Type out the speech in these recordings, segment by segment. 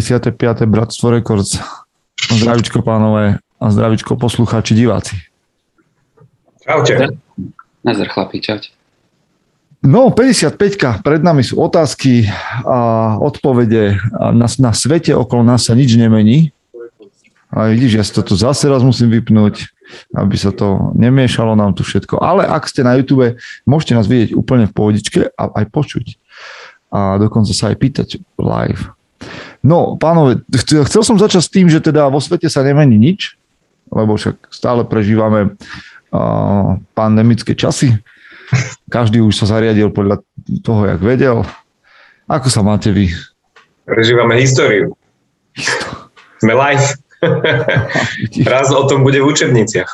55. Bratstvo Records. Zdravičko pánové a zdravičko poslucháči diváci. Čaute. Nazar chlapi, čaute. No, 55 pred nami sú otázky a odpovede. Na, na svete okolo nás sa nič nemení. A vidíš, ja si to tu zase raz musím vypnúť, aby sa to nemiešalo nám tu všetko. Ale ak ste na YouTube, môžete nás vidieť úplne v pohodičke a aj počuť. A dokonca sa aj pýtať live. No, pánové, chcel som začať s tým, že teda vo svete sa nemení nič, lebo však stále prežívame uh, pandemické časy každý už sa zariadil podľa toho, jak vedel. Ako sa máte vy? Prežívame históriu. Sme live. Raz o tom bude v učebniciach.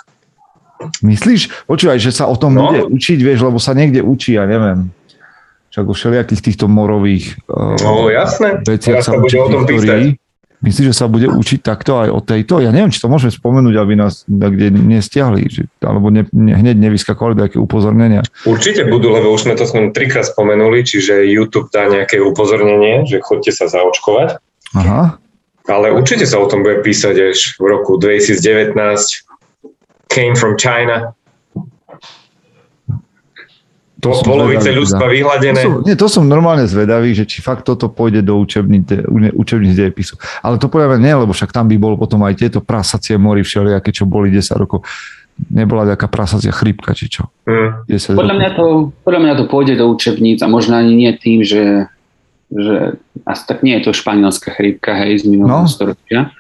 Myslíš? Počúvaj, že sa o tom no. bude učiť, vieš, lebo sa niekde učí, ja neviem. Však o všelijakých týchto morových uh, no, jasné. veciach sa, sa bude o tom písať. Myslíš, že sa bude učiť takto aj o tejto? Ja neviem, či to môžeme spomenúť, aby nás kde nestiahli, že, alebo ne, ne, hneď nevyskakovali nejaké upozornenia. Určite budú, lebo už sme to sme trikrát spomenuli, čiže YouTube dá nejaké upozornenie, že chodte sa zaočkovať. Aha. Ale určite sa o tom bude písať až v roku 2019. Came from China to polovice ľudstva teda. vyhľadené. To som, nie, to som normálne zvedavý, že či fakt toto pôjde do učebnice, učebnic dejepisu. Ale to podľa nie, lebo však tam by bolo potom aj tieto prasacie mory všelijaké, čo boli 10 rokov. Nebola nejaká prasacia chrípka, či čo. Mm. Podľa, mňa to, podľa mňa to pôjde do učebníc a možno ani nie tým, že, že asi tak nie je to španielská chrípka, hej, z minulého no. storočia,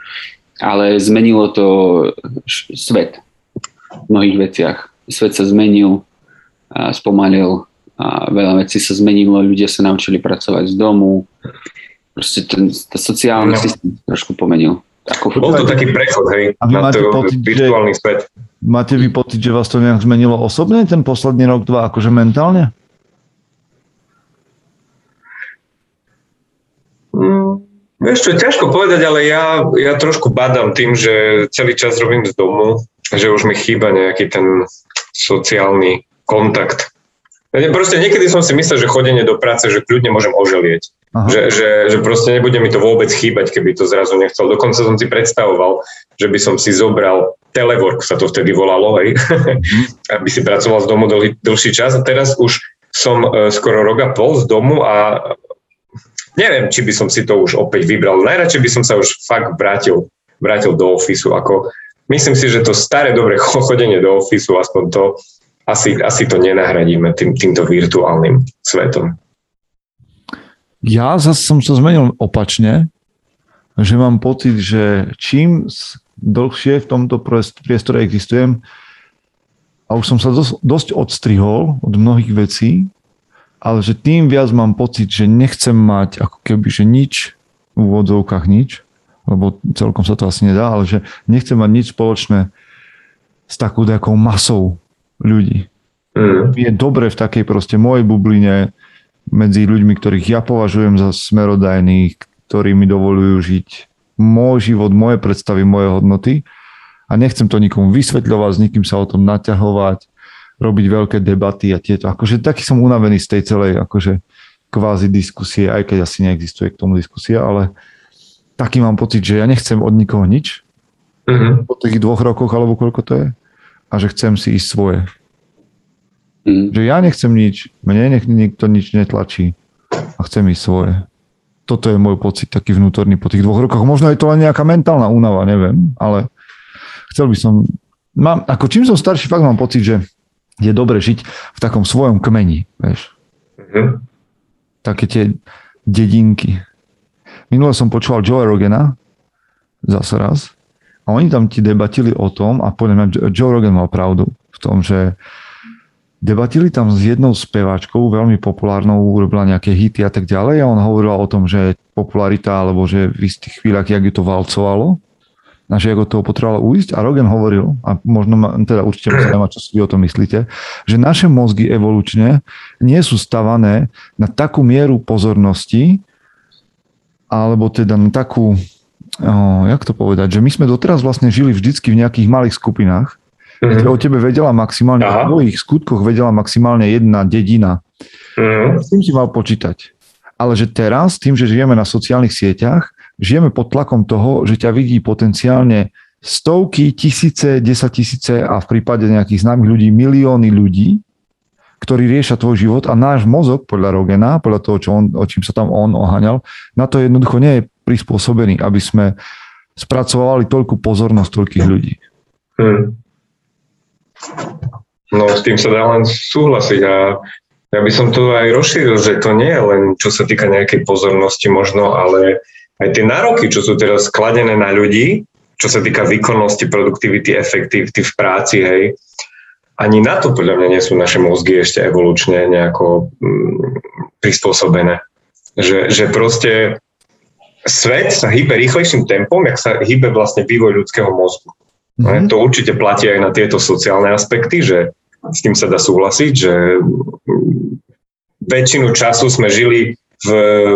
ale zmenilo to svet v mnohých veciach. Svet sa zmenil, spomalil a veľa vecí sa zmenilo, ľudia sa naučili pracovať z domu, proste ten, ten sociálny no. systém trošku pomenil. Ako Bol to taký prechod, hej, a na to pocit, virtuálny že, svet. Máte vy pocit, že vás to nejak zmenilo osobne, ten posledný rok, dva, akože mentálne? Mm, vieš čo, ťažko povedať, ale ja, ja trošku badám tým, že celý čas robím z domu, že už mi chýba nejaký ten sociálny kontakt. Proste niekedy som si myslel, že chodenie do práce, že kľudne môžem oželieť. Že, že, že proste nebude mi to vôbec chýbať, keby to zrazu nechcel. Dokonca som si predstavoval, že by som si zobral telework, sa to vtedy volalo, hej, mm. aby si pracoval z domu dlhý, dlhší čas. A teraz už som uh, skoro rok a pol z domu a neviem, či by som si to už opäť vybral. Najradšej by som sa už fakt vrátil, vrátil do ofisu. Ako, myslím si, že to staré dobre chodenie do ofisu, aspoň to, asi, asi to nenahradíme tým, týmto virtuálnym svetom. Ja zase som sa zmenil opačne, že mám pocit, že čím dlhšie v tomto priestore existujem, a už som sa dosť, dosť odstrihol od mnohých vecí, ale že tým viac mám pocit, že nechcem mať ako keby, že nič, v úvodzovkách nič, lebo celkom sa to asi nedá, ale že nechcem mať nič spoločné s takou nejakou masou ľudí. Mm. Je dobre v takej proste mojej bubline medzi ľuďmi, ktorých ja považujem za smerodajných, ktorí mi dovolujú žiť môj život, moje predstavy, moje hodnoty a nechcem to nikomu vysvetľovať, s nikým sa o tom naťahovať, robiť veľké debaty a tieto. Akože taký som unavený z tej celej akože kvázi diskusie, aj keď asi neexistuje k tomu diskusia, ale taký mám pocit, že ja nechcem od nikoho nič mm-hmm. po tých dvoch rokoch, alebo koľko to je a že chcem si ísť svoje. Mm. Že ja nechcem nič, mne nech nikto nič netlačí a chcem ísť svoje. Toto je môj pocit taký vnútorný po tých dvoch rokoch. Možno je to len nejaká mentálna únava, neviem, ale chcel by som... Mám, ako čím som starší, fakt mám pocit, že je dobre žiť v takom svojom kmeni, vieš. Mm-hmm. Také tie dedinky. Minule som počúval Joe Rogena, zase raz, a oni tam ti debatili o tom, a podľa mňa Joe Rogan mal pravdu v tom, že debatili tam s jednou speváčkou, veľmi populárnou, urobila nejaké hity a tak ďalej a on hovoril o tom, že popularita, alebo že v istých chvíľach, jak ju to valcovalo, a že ako toho potrebovala uísť. A Rogan hovoril, a možno ma, teda určite ma čo si vy o tom myslíte, že naše mozgy evolučne nie sú stavané na takú mieru pozornosti, alebo teda na takú oh, jak to povedať, že my sme doteraz vlastne žili vždycky v nejakých malých skupinách, mm-hmm. kde o tebe vedela maximálne, Aha. o tvojich skutkoch vedela maximálne jedna dedina. Mm-hmm. S tým si mal počítať. Ale že teraz, tým, že žijeme na sociálnych sieťach, žijeme pod tlakom toho, že ťa vidí potenciálne stovky, tisíce, desať tisíce a v prípade nejakých známych ľudí milióny ľudí, ktorí riešia tvoj život a náš mozog, podľa Rogena, podľa toho, čo on, o čím sa tam on oháňal, na to jednoducho nie je prispôsobený, aby sme spracovali toľkú pozornosť toľkých ľudí. Hmm. No s tým sa dá len súhlasiť a ja by som to aj rozšíril, že to nie je len čo sa týka nejakej pozornosti možno, ale aj tie nároky, čo sú teraz skladené na ľudí, čo sa týka výkonnosti, produktivity, efektivity v práci, hej, ani na to podľa mňa nie sú naše mozgy ešte evolučne nejako mm, prispôsobené. Že, že proste svet sa hýbe rýchlejším tempom, jak sa hýbe vlastne vývoj ľudského mozgu. Mm-hmm. To určite platí aj na tieto sociálne aspekty, že s tým sa dá súhlasiť, že väčšinu času sme žili v,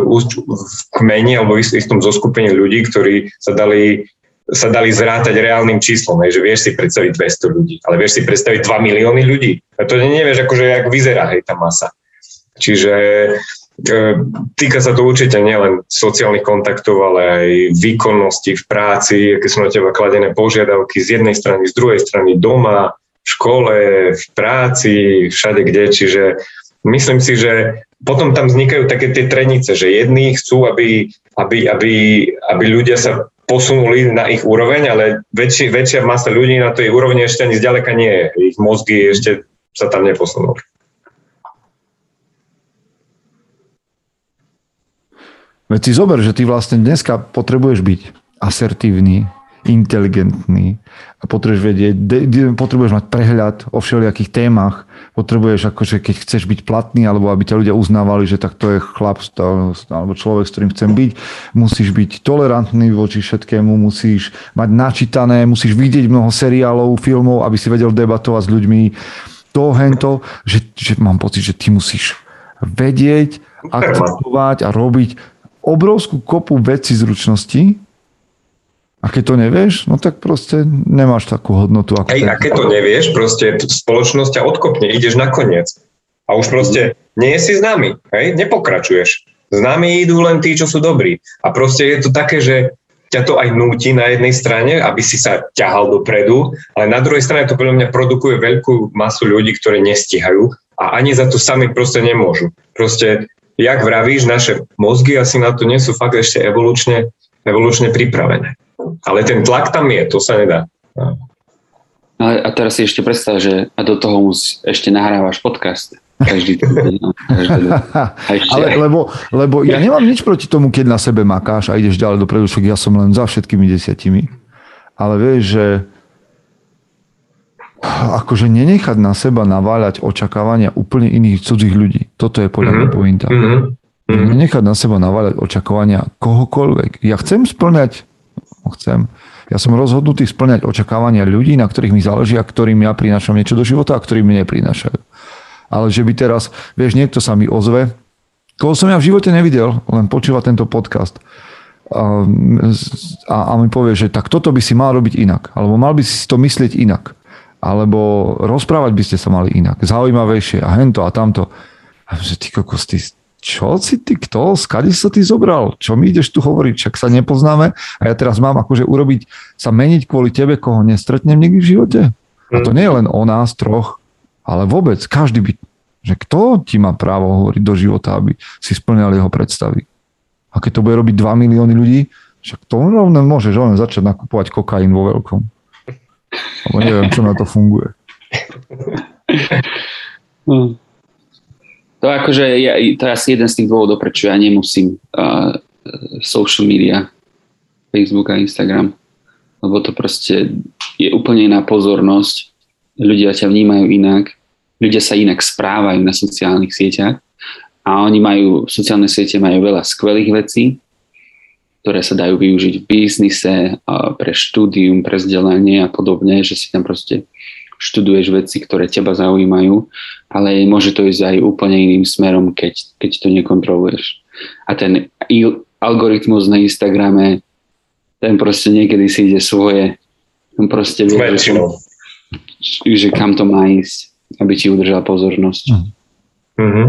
v kmeni alebo v istom zoskupení ľudí, ktorí sa dali sa dali zrátať reálnym číslom, že vieš si predstaviť 200 ľudí, ale vieš si predstaviť 2 milióny ľudí. A to nevieš, akože, jak vyzerá hej, tá masa. Čiže týka sa to určite nielen sociálnych kontaktov, ale aj výkonnosti v práci, aké sú na teba kladené požiadavky z jednej strany, z druhej strany doma, v škole, v práci, všade kde. Čiže myslím si, že potom tam vznikajú také tie trenice, že jední chcú, aby, aby, aby, aby ľudia sa posunuli na ich úroveň, ale väčší, väčšia masa ľudí na tej úrovni ešte ani zďaleka nie je. Ich mozgy ešte sa tam neposunuli. Veď si zober, že ty vlastne dneska potrebuješ byť asertívny, inteligentný a potrebuješ vedieť, potrebuješ mať prehľad o všelijakých témach, potrebuješ akože keď chceš byť platný alebo aby ťa ľudia uznávali, že tak to je chlap alebo človek, s ktorým chcem byť, musíš byť tolerantný voči všetkému, musíš mať načítané, musíš vidieť mnoho seriálov, filmov, aby si vedel debatovať s ľuďmi. To, hento, že, že mám pocit, že ty musíš vedieť, akceptovať a robiť obrovskú kopu veci zručnosti, a keď to nevieš, no tak proste nemáš takú hodnotu. Ako Hej, a keď to nevieš, proste spoločnosť ťa odkopne, ideš na koniec. A už proste nie si známy, hej, nepokračuješ. Známi idú len tí, čo sú dobrí. A proste je to také, že ťa to aj núti na jednej strane, aby si sa ťahal dopredu, ale na druhej strane to podľa mňa produkuje veľkú masu ľudí, ktorí nestihajú a ani za to sami proste nemôžu. Proste, jak vravíš, naše mozgy asi na to nie sú fakt ešte evolučne, evolučne pripravené. Ale ten tlak tam je, to sa nedá. A, a teraz si ešte predstav, že a do toho ešte nahrávaš podcast. Každý. No, Ale lebo, lebo ja nemám nič proti tomu, keď na sebe makáš a ideš ďalej dopredu, však ja som len za všetkými desiatimi. Ale vieš, že akože nenechať na seba naváľať očakávania úplne iných cudzích ľudí. Toto je podľa mňa mm-hmm. pointa. Mm-hmm. Nenechať na seba naváľať očakávania kohokoľvek. Ja chcem splňať chcem. Ja som rozhodnutý splňať očakávania ľudí, na ktorých mi záleží a ktorým ja prinášam niečo do života a ktorí mi neprinášajú. Ale že by teraz, vieš, niekto sa mi ozve, koho som ja v živote nevidel, len počúva tento podcast a, a, a mi povie, že tak toto by si mal robiť inak, alebo mal by si to myslieť inak, alebo rozprávať by ste sa mali inak, zaujímavejšie a hento a tamto. A že ty kokos, ty, čo si ty, kto, skade sa ty zobral, čo mi ideš tu hovoriť, však sa nepoznáme a ja teraz mám akože urobiť, sa meniť kvôli tebe, koho nestretnem nikdy v živote. A to nie je len o nás troch, ale vôbec, každý by, že kto ti má právo hovoriť do života, aby si splňal jeho predstavy. A keď to bude robiť 2 milióny ľudí, však to rovno môžeš len začať nakupovať kokain vo veľkom. Lebo neviem, čo na to funguje. Hmm. To akože je, to je asi jeden z tých dôvodov, prečo ja nemusím uh, social media, Facebook a Instagram, lebo to proste je úplne iná pozornosť, ľudia ťa vnímajú inak, ľudia sa inak správajú na sociálnych sieťach. A oni majú, sociálne siete majú veľa skvelých vecí, ktoré sa dajú využiť v biznise, pre štúdium, pre vzdelanie a podobne, že si tam proste študuješ veci, ktoré teba zaujímajú, ale môže to ísť aj úplne iným smerom, keď, keď to nekontroluješ. A ten algoritmus na Instagrame, ten proste niekedy si ide svoje, ten proste vie, že, že kam to má ísť, aby ti udržal pozornosť. Mm-hmm.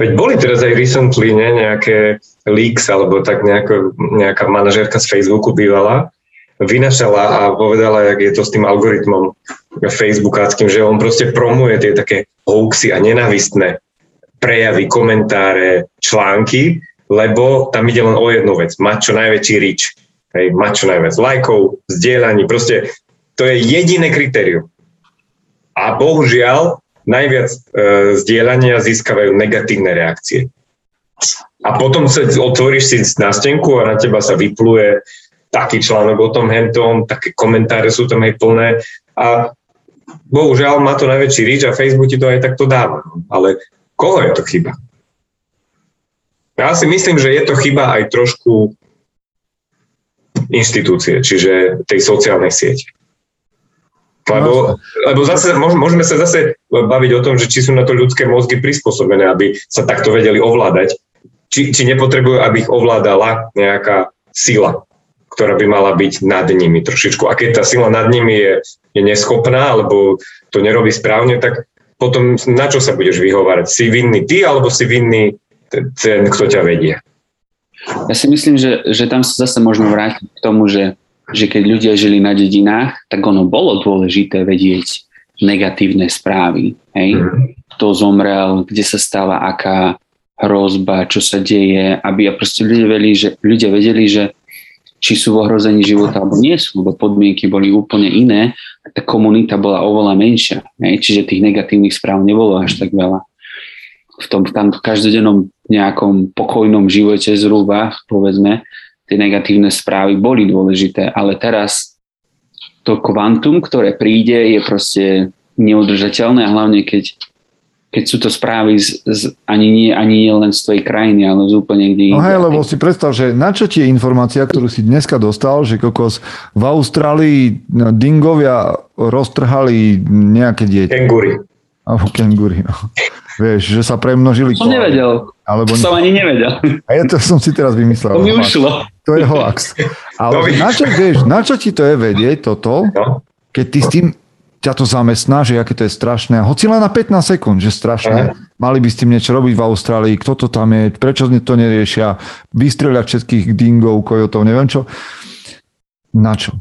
Veď boli teraz aj recently ne, nejaké leaks, alebo tak nejako, nejaká manažérka z Facebooku bývala, vynašala a povedala, jak je to s tým algoritmom facebookáckým, že on proste promuje tie také hoaxy a nenavistné prejavy, komentáre, články, lebo tam ide len o jednu vec, mať čo najväčší reach, hej, mať čo najviac lajkov, zdieľaní, proste to je jediné kritérium. A bohužiaľ, najviac e, zdieľania získavajú negatívne reakcie. A potom sa otvoríš si stenku a na teba sa vypluje taký článok o tom hentom, také komentáre sú tam aj plné a bohužiaľ má to najväčší reach a Facebook ti to aj takto dáva. Ale koho je to chyba? Ja si myslím, že je to chyba aj trošku inštitúcie, čiže tej sociálnej siete. Lebo, lebo zase, môžeme sa zase baviť o tom, že či sú na to ľudské mozgy prispôsobené, aby sa takto vedeli ovládať. Či, či nepotrebujú, aby ich ovládala nejaká sila, ktorá by mala byť nad nimi trošičku. A keď tá sila nad nimi je, je neschopná, alebo to nerobí správne, tak potom na čo sa budeš vyhovárať? Si vinný ty, alebo si vinný ten, kto ťa vedie? Ja si myslím, že, že tam sa zase možno vrátiť k tomu, že že keď ľudia žili na dedinách, tak ono bolo dôležité vedieť negatívne správy. Hej? Mm. Kto zomrel, kde sa stala aká hrozba, čo sa deje, aby a proste ľudia vedeli, že, ľudia vedeli, že či sú v ohrození života alebo nie sú, lebo podmienky boli úplne iné a tá komunita bola oveľa menšia. Hej? Čiže tých negatívnych správ nebolo až tak veľa. V tom tam každodennom nejakom pokojnom živote zhruba, povedzme, tie negatívne správy boli dôležité, ale teraz to kvantum, ktoré príde, je proste neudržateľné a hlavne keď, keď sú to správy z, z, ani, nie, ani nie len z tvojej krajiny, ale z úplne kde No hej, lebo si predstav, že na čo ti je informácia, ktorú si dneska dostal, že kokos v Austrálii dingovia roztrhali nejaké dieťa. Kengury. Alebo kengury, no. Vieš, že sa premnožili. Som nevedel. Alebo... Som ani nevedel. A ja to som si teraz vymyslel. To mi ušlo. To je hoax. Ale no, na, čo, vieš, na čo ti to je vedieť toto, no. keď ty s tým ťa to zamestná, že aké to je strašné. Hoci len na 15 sekúnd, že strašné. Aha. Mali by s tým niečo robiť v Austrálii, kto to tam je, prečo to neriešia, vystreľať všetkých dingov, kojotov, neviem čo. Na čo?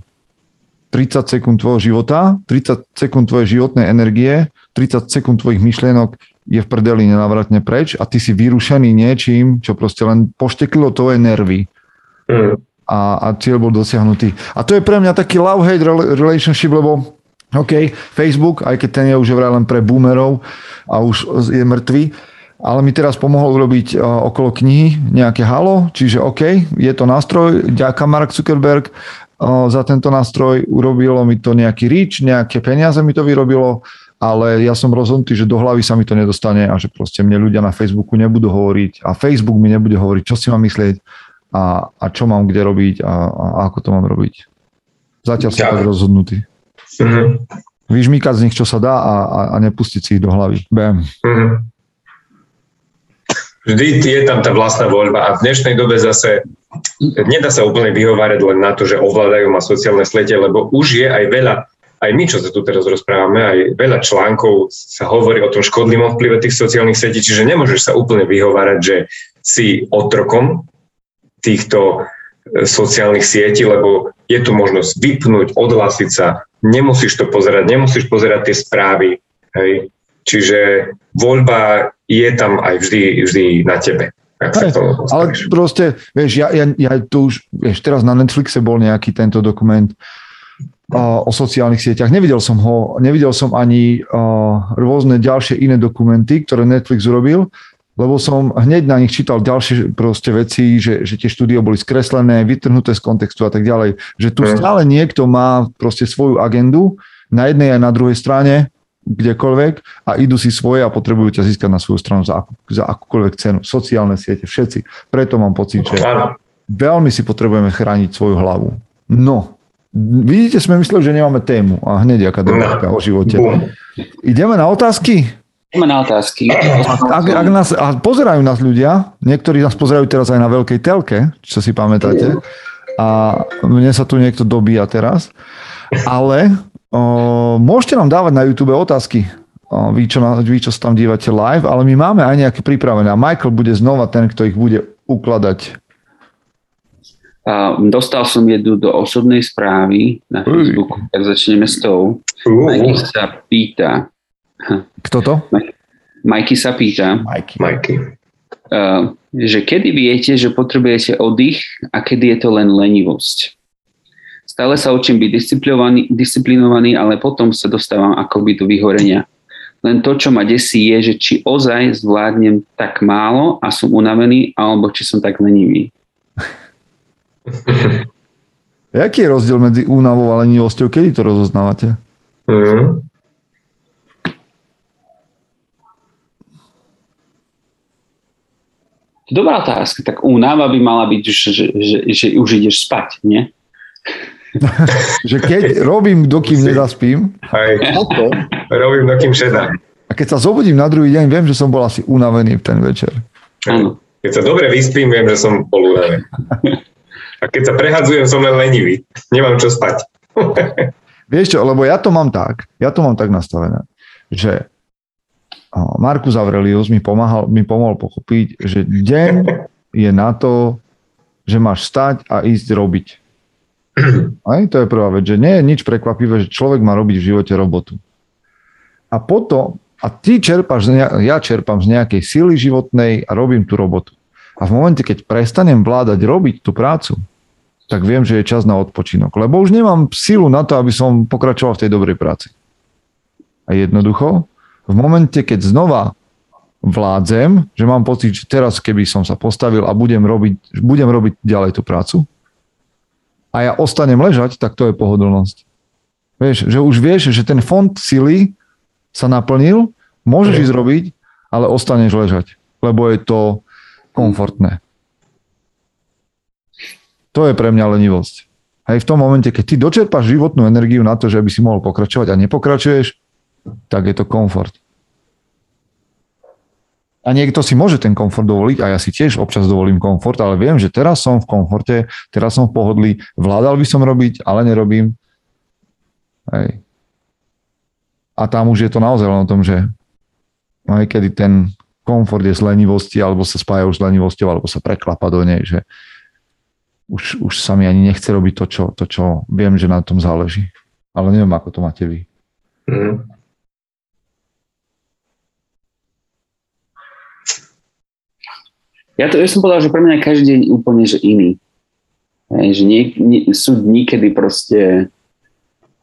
30 sekúnd tvojho života, 30 sekúnd tvojej životnej energie, 30 sekúnd tvojich myšlienok je v prdeli nenávratne preč a ty si vyrušený niečím, čo proste len pošteklilo tvoje nervy. Mm. A, a cieľ bol dosiahnutý. A to je pre mňa taký love-hate relationship, lebo OK, Facebook, aj keď ten je už vraj len pre boomerov a už je mŕtvý, ale mi teraz pomohol urobiť uh, okolo knihy nejaké halo, čiže OK, je to nástroj, ďaká Mark Zuckerberg uh, za tento nástroj, urobilo mi to nejaký reach, nejaké peniaze mi to vyrobilo, ale ja som rozhodnutý, že do hlavy sa mi to nedostane a že proste mne ľudia na Facebooku nebudú hovoriť a Facebook mi nebude hovoriť, čo si mám myslieť a, a čo mám kde robiť a, a ako to mám robiť. Zatiaľ som tak rozhodnutý. Mm-hmm. Vyžmýkať z nich, čo sa dá a, a, a nepustiť si ich do hlavy. Bam. Mm-hmm. Vždy je tam tá vlastná voľba a v dnešnej dobe zase nedá sa úplne vyhovárať len na to, že ovládajú ma sociálne slete, lebo už je aj veľa aj my, čo sa tu teraz rozprávame, aj veľa článkov sa hovorí o tom škodlivom vplyve tých sociálnych sietí, čiže nemôžeš sa úplne vyhovárať, že si otrokom týchto e, sociálnych sietí, lebo je tu možnosť vypnúť, odhlásiť sa, nemusíš to pozerať, nemusíš pozerať tie správy. Hej. Čiže voľba je tam aj vždy, vždy na tebe. Hej, ale proste, vieš, ja, ja, ja tu už, vieš, teraz na Netflixe bol nejaký tento dokument, o sociálnych sieťach. Nevidel som ho, nevidel som ani rôzne ďalšie iné dokumenty, ktoré Netflix urobil, lebo som hneď na nich čítal ďalšie proste veci, že, že tie štúdio boli skreslené, vytrhnuté z kontextu a tak ďalej. Že tu mm. stále niekto má proste svoju agendu na jednej aj na druhej strane, kdekoľvek a idú si svoje a potrebujú ťa získať na svoju stranu za, akú, za akúkoľvek cenu. Sociálne siete, všetci. Preto mám pocit, že veľmi si potrebujeme chrániť svoju hlavu. No, Vidíte, sme mysleli, že nemáme tému a hneď aká debatka o živote. Ideme na otázky? Ideme na otázky. Ak, ak nás, a pozerajú nás ľudia, niektorí nás pozerajú teraz aj na veľkej telke, čo si pamätáte. A mne sa tu niekto dobíja teraz. Ale o, môžete nám dávať na YouTube otázky. O, vy čo, vy, čo sa tam dívate live, ale my máme aj nejaké pripravené. A Michael bude znova ten, kto ich bude ukladať. Uh, dostal som jednu do osobnej správy na Facebooku, Uj. tak začneme s tou. Uh. Mikey sa pýta. Kto to? Mikey sa pýta. Mikey. Mikey. Uh, že kedy viete, že potrebujete oddych a kedy je to len lenivosť. Stále sa učím byť disciplinovaný, disciplinovaný, ale potom sa dostávam akoby do vyhorenia. Len to, čo ma desí, je, že či ozaj zvládnem tak málo a som unavený, alebo či som tak lenivý. Jaký je rozdiel medzi únavou a lenivosťou? Kedy to rozoznávate? Mm. Dobrá otázka. Tak únava by mala byť, že, že, že, že už ideš spať, nie? že keď robím, dokým nezaspím, Aj. Potom, robím, dokým šedá. A keď sa zobudím na druhý deň, viem, že som bol asi unavený v ten večer. Áno. Keď sa dobre vyspím, viem, že som bol unavený. A keď sa prehadzujem, som len lenivý. Nemám čo spať. Vieš čo, lebo ja to mám tak, ja to mám tak nastavené, že Markus Aurelius mi, pomáhal, mi pomohol pochopiť, že deň je na to, že máš stať a ísť robiť. Aj to je prvá vec, že nie je nič prekvapivé, že človek má robiť v živote robotu. A potom, a ty čerpáš, ja čerpám z nejakej sily životnej a robím tú robotu. A v momente, keď prestanem vládať robiť tú prácu, tak viem, že je čas na odpočinok. Lebo už nemám silu na to, aby som pokračoval v tej dobrej práci. A jednoducho, v momente, keď znova vládzem, že mám pocit, že teraz keby som sa postavil a budem robiť, budem robiť ďalej tú prácu, a ja ostanem ležať, tak to je pohodlnosť. Vieš, že už vieš, že ten fond sily sa naplnil, môžeš ísť robiť, ale ostaneš ležať, lebo je to komfortné. To je pre mňa lenivosť. Aj v tom momente, keď ty dočerpáš životnú energiu na to, že by si mohol pokračovať a nepokračuješ, tak je to komfort. A niekto si môže ten komfort dovoliť a ja si tiež občas dovolím komfort, ale viem, že teraz som v komforte, teraz som v pohodlí, vládal by som robiť, ale nerobím. Hej. A tam už je to naozaj len o tom, že aj kedy ten komfort je z lenivosti, alebo sa spája už s lenivosťou, alebo sa preklapa do nej, že už, už sa mi ani nechce robiť to čo, to, čo viem, že na tom záleží. Ale neviem, ako to máte vy. Mm. Ja, to, ja som povedal, že pre mňa je každý deň úplne že iný. Hej, že nie, nie, sú dní, kedy proste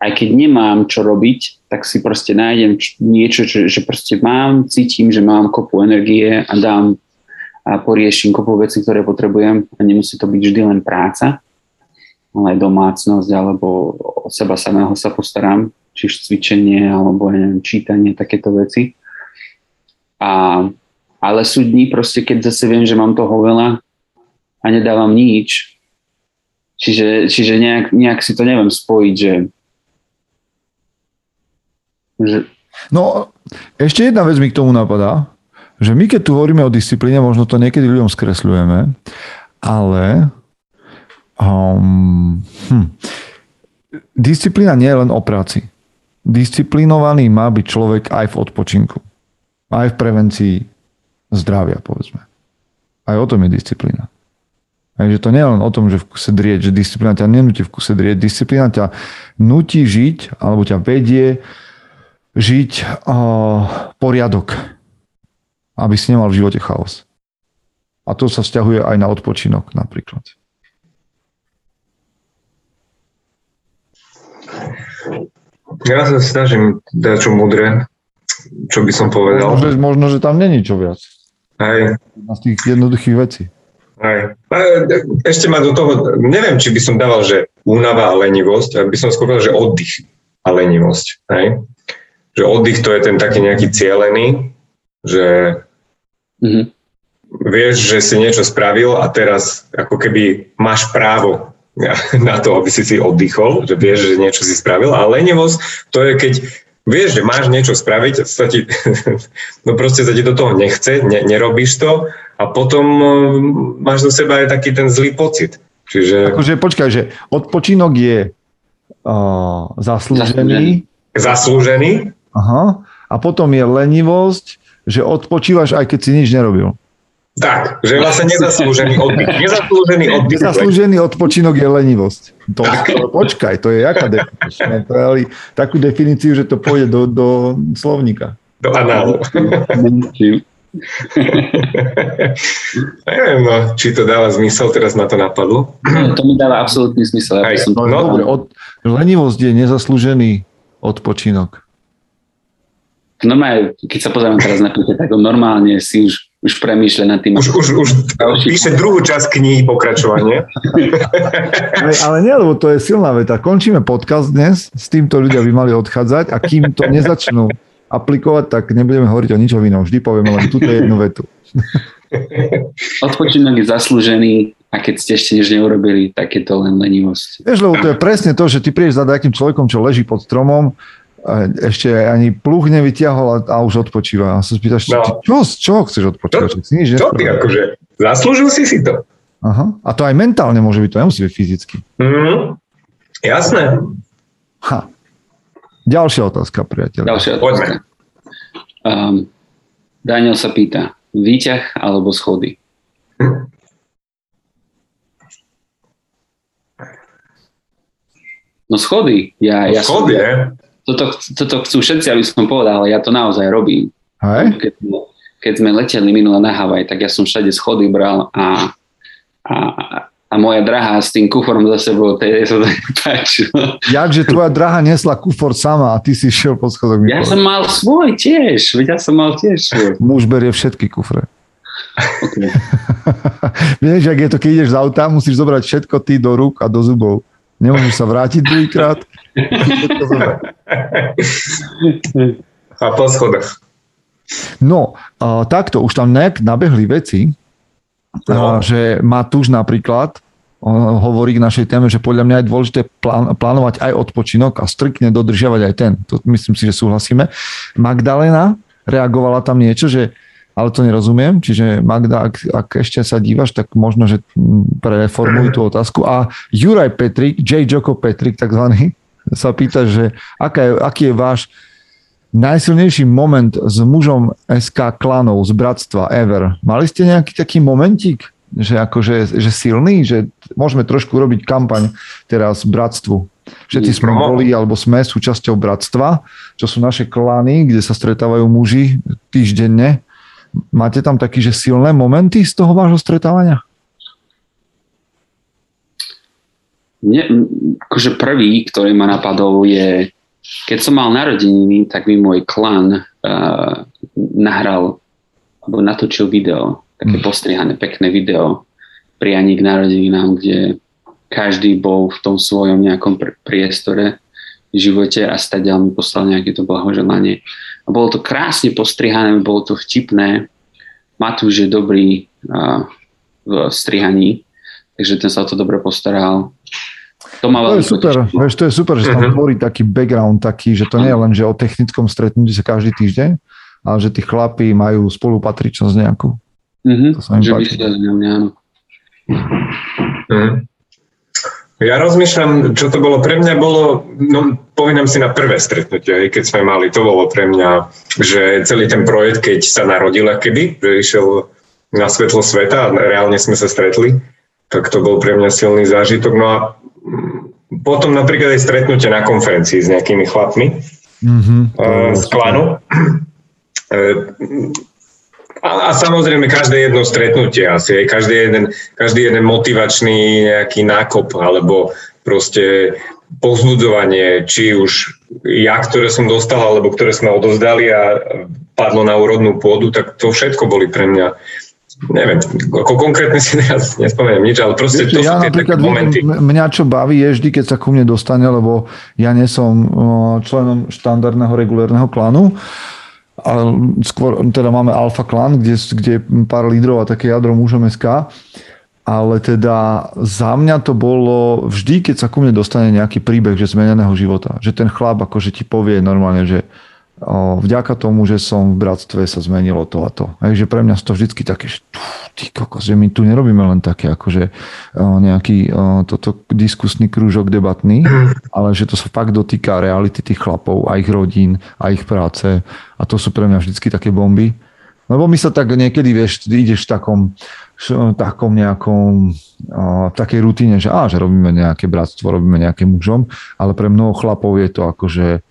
aj keď nemám čo robiť, tak si proste nájdem niečo, čo, že proste mám, cítim, že mám kopu energie a dám a poriešim kopu veci, ktoré potrebujem a nemusí to byť vždy len práca, ale aj domácnosť alebo od seba samého sa postaram, či cvičenie alebo neviem, čítanie, takéto veci. A ale sú dní proste, keď zase viem, že mám toho veľa a nedávam nič. Čiže, čiže nejak, nejak si to neviem spojiť, že, že... No, ešte jedna vec mi k tomu napadá, že my keď tu hovoríme o disciplíne, možno to niekedy ľuďom skresľujeme, ale um, hm, disciplína nie je len o práci. Disciplinovaný má byť človek aj v odpočinku, aj v prevencii zdravia, povedzme. Aj o tom je disciplína. Takže to nie je len o tom, že v kuse drieť, že disciplína ťa nenúti v kuse drieť, disciplína ťa nutí žiť, alebo ťa vedie žiť uh, poriadok, aby si nemal v živote chaos. A to sa vzťahuje aj na odpočinok napríklad. Ja sa snažím dať čo mudré, čo by som povedal. Možno, možno že tam není čo viac. Hej. Na tých jednoduchých vecí. Hej. Ešte ma do toho, neviem, či by som dával, že únava a lenivosť, by som skôr povedal, že oddych a lenivosť. Hej? Že oddych to je ten taký nejaký cielený, že mm-hmm. vieš, že si niečo spravil a teraz ako keby máš právo na to, aby si si oddychol, že vieš, že niečo si spravil. A lenivosť to je, keď vieš, že máš niečo spraviť, sa ti, no proste sa ti do toho nechce, ne, nerobíš to a potom uh, máš do seba aj taký ten zlý pocit. Čiže... Akože počkaj, že odpočinok je uh, zaslúžený. Zaslúžený. Aha. A potom je lenivosť, že odpočívaš, aj keď si nič nerobil. Tak, že vlastne nezaslúžený oddych. Nezaslúžený oddych. Nezaslúžený odpočinok je lenivosť. To, to, počkaj, to je jaká definícia? To je takú definíciu, že to pôjde do, do slovníka. Do análu. Neviem, no, či to dáva zmysel, teraz ma to napadlo. No, to mi dáva absolútny zmysel. Ja som no, od, lenivosť je nezaslúžený odpočinok. Normálne, keď sa pozrieme teraz na to, tak normálne si už už premýšľa nad tým. Už, už, už píše druhú časť knihy, pokračovanie. ale, ale nie, lebo to je silná veta. Končíme podcast dnes, s týmto ľudia by mali odchádzať a kým to nezačnú aplikovať, tak nebudeme hovoriť o ničom inom. Vždy povieme len túto jednu vetu. Odpočinok je zaslúžený a keď ste ešte nič neurobili, tak je to len lenivosť. Vieš, lebo to je presne to, že ty prídeš za nejakým človekom, čo leží pod stromom ešte ani pluch nevyťahol a, a už odpočíva. A sa spýtaš, no. čo, čo chceš odpočívať? Čo, si nič čo ty akože? Zaslúžil si si to. Aha. A to aj mentálne môže byť, to nemusí byť fyzicky. Mm, jasné. Ha. Ďalšia otázka, priateľ. Ďalšia otázka. Poďme. Um, Daniel sa pýta, výťah alebo schody? Hm. No schody. Ja, no ja schody, som, toto, toto chcú všetci, aby som povedal, ale ja to naozaj robím. Hej. Keď, keď sme leteli minule na Havaj, tak ja som všade schody bral a, a, a moja drahá s tým kuforom za sebou, to je to páčilo. Jakže tvoja drahá nesla kufor sama a ty si šiel po schodoch. Ja som mal svoj tiež, veď ja som mal tiež svoj. Muž berie všetky kufre. Okay. Vieš, ak je to, keď ideš z auta, musíš zobrať všetko ty do rúk a do zubov. Nemôžeš sa vrátiť druhýkrát. A po schodách. No, a takto, už tam nejak nabehli veci, no. a, že Matúš napríklad hovorí k našej téme, že podľa mňa je dôležité plán, plánovať aj odpočinok a striktne dodržiavať aj ten. To myslím si, že súhlasíme. Magdalena reagovala tam niečo, že ale to nerozumiem, čiže Magda, ak, ak ešte sa dívaš, tak možno, že preformuj tú otázku. A Juraj Petrik, J. Joko Petrik takzvaný, sa pýta, že aká je, aký je váš najsilnejší moment s mužom SK klanov, z bratstva ever. Mali ste nejaký taký momentík, že akože že silný, že môžeme trošku robiť kampaň teraz bratstvu. Všetci sme boli alebo sme súčasťou bratstva, čo sú naše klany, kde sa stretávajú muži týždenne Máte tam taký, že silné momenty z toho vášho stretávania? Nie, akože prvý, ktorý ma napadol je, keď som mal narodeniny, tak mi môj klan uh, nahral alebo natočil video, také mm. postrihané, pekné video prianí k narodeninám, kde každý bol v tom svojom nejakom pr- priestore v živote a stadiaľ mi poslal nejaké to blahoželanie. A bolo to krásne postrihané, bolo to vtipné. Matúš je dobrý uh, v strihaní, takže ten sa o to dobre postaral. To, má to je super, vieš, to je super, že sa tam mhm. tvorí taký background taký, že to nie je len, že o technickom stretnutí sa každý týždeň, ale že tí chlapí majú spolupatričnosť nejakú. Mm-hmm, to sa mi že páči. Mňa, Mm. Ja rozmýšľam, čo to bolo. Pre mňa bolo, no poviem si na prvé stretnutie, keď sme mali, to bolo pre mňa, že celý ten projekt, keď sa narodil keby, že išiel na svetlo sveta a reálne sme sa stretli, tak to bol pre mňa silný zážitok. No a potom napríklad aj stretnutie na konferencii s nejakými chlapmi mm-hmm, z klanu. A, a samozrejme každé jedno stretnutie asi, každý jeden, každý jeden motivačný nejaký nákop alebo proste povzbudzovanie, či už ja, ktoré som dostal, alebo ktoré sme odozdali a padlo na úrodnú pôdu, tak to všetko boli pre mňa neviem, ako konkrétne si teraz nespomeniem nič, ale proste to ja sú tie také momenty. Mňa čo baví je vždy, keď sa ku mne dostane, lebo ja nie som členom štandardného regulérneho klanu, a skôr teda máme Alfa Clan, kde, kde je pár lídrov a také jadro mužom SK. Ale teda za mňa to bolo vždy, keď sa ku mne dostane nejaký príbeh že zmeneného života. Že ten chlap akože ti povie normálne, že o, vďaka tomu, že som v bratstve sa zmenilo to a to. Takže pre mňa to vždycky také, že ty kokos, že my tu nerobíme len také akože o, nejaký o, toto diskusný krúžok debatný, ale že to sa fakt dotýka reality tých chlapov a ich rodín a ich práce a to sú pre mňa vždycky také bomby. Lebo my sa tak niekedy, vieš, ideš v takom, takom nejakom, v takej rutine, že, á, že robíme nejaké bratstvo, robíme nejaké mužom, ale pre mnoho chlapov je to akože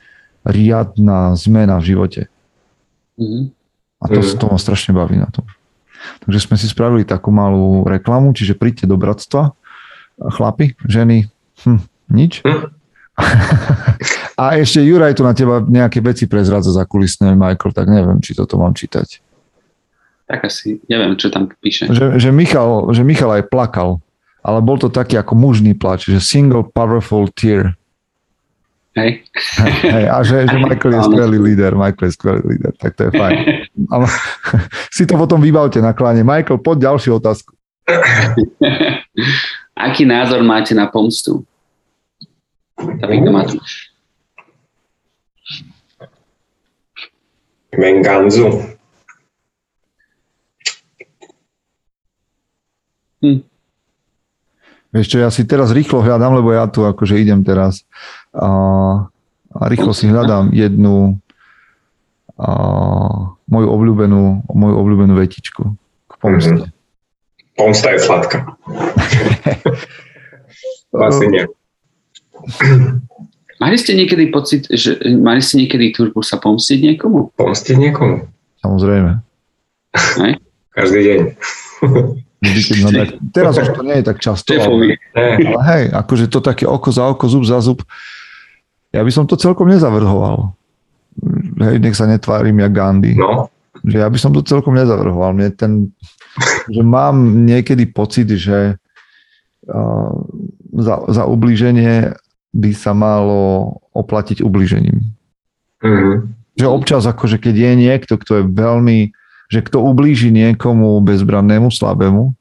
riadna zmena v živote. Mm-hmm. A to, mm. to ma strašne baví na tom. Takže sme si spravili takú malú reklamu, čiže príďte do bratstva, chlapi, ženy, hm, nič. Hm. A ešte Juraj tu na teba nejaké veci prezradza za kulisné, Michael, tak neviem, či toto mám čítať. Tak asi, neviem, čo tam píše. Že, že, Michal, že Michal aj plakal, ale bol to taký ako mužný plač, že single powerful tear. Hej. Hej, a že, že Michael je skvelý líder, Michael je skvelý líder, tak to je fajn. A si to potom vybavte na kláne. Michael, poď ďalšiu otázku. Aký názor máte na pomstu? Menganzu. Hm. Vieš čo, ja si teraz rýchlo hľadám, lebo ja tu akože idem teraz a, a rýchlo si hľadám jednu a, moju obľúbenú, moju obľúbenú vetičku k pomste. Mm-hmm. Pomsta je sladká. Asi nie. Mali ste niekedy pocit, že mali ste niekedy túžbu sa pomstiť niekomu? Pomstiť niekomu? Samozrejme. Hej? Každý deň. No, tak, teraz už to nie je tak často. Ale, ale hej, akože to také oko za oko, zub za zub. Ja by som to celkom nezavrhoval. Hej, nech sa netvárim ja Gandhi. No. Že ja by som to celkom nezavrhoval. Mne ten, že mám niekedy pocit, že uh, za, za ublíženie by sa malo oplatiť ublížením. Mm-hmm. Že občas akože keď je niekto, kto je veľmi že kto ublíži niekomu bezbrannému, slabému,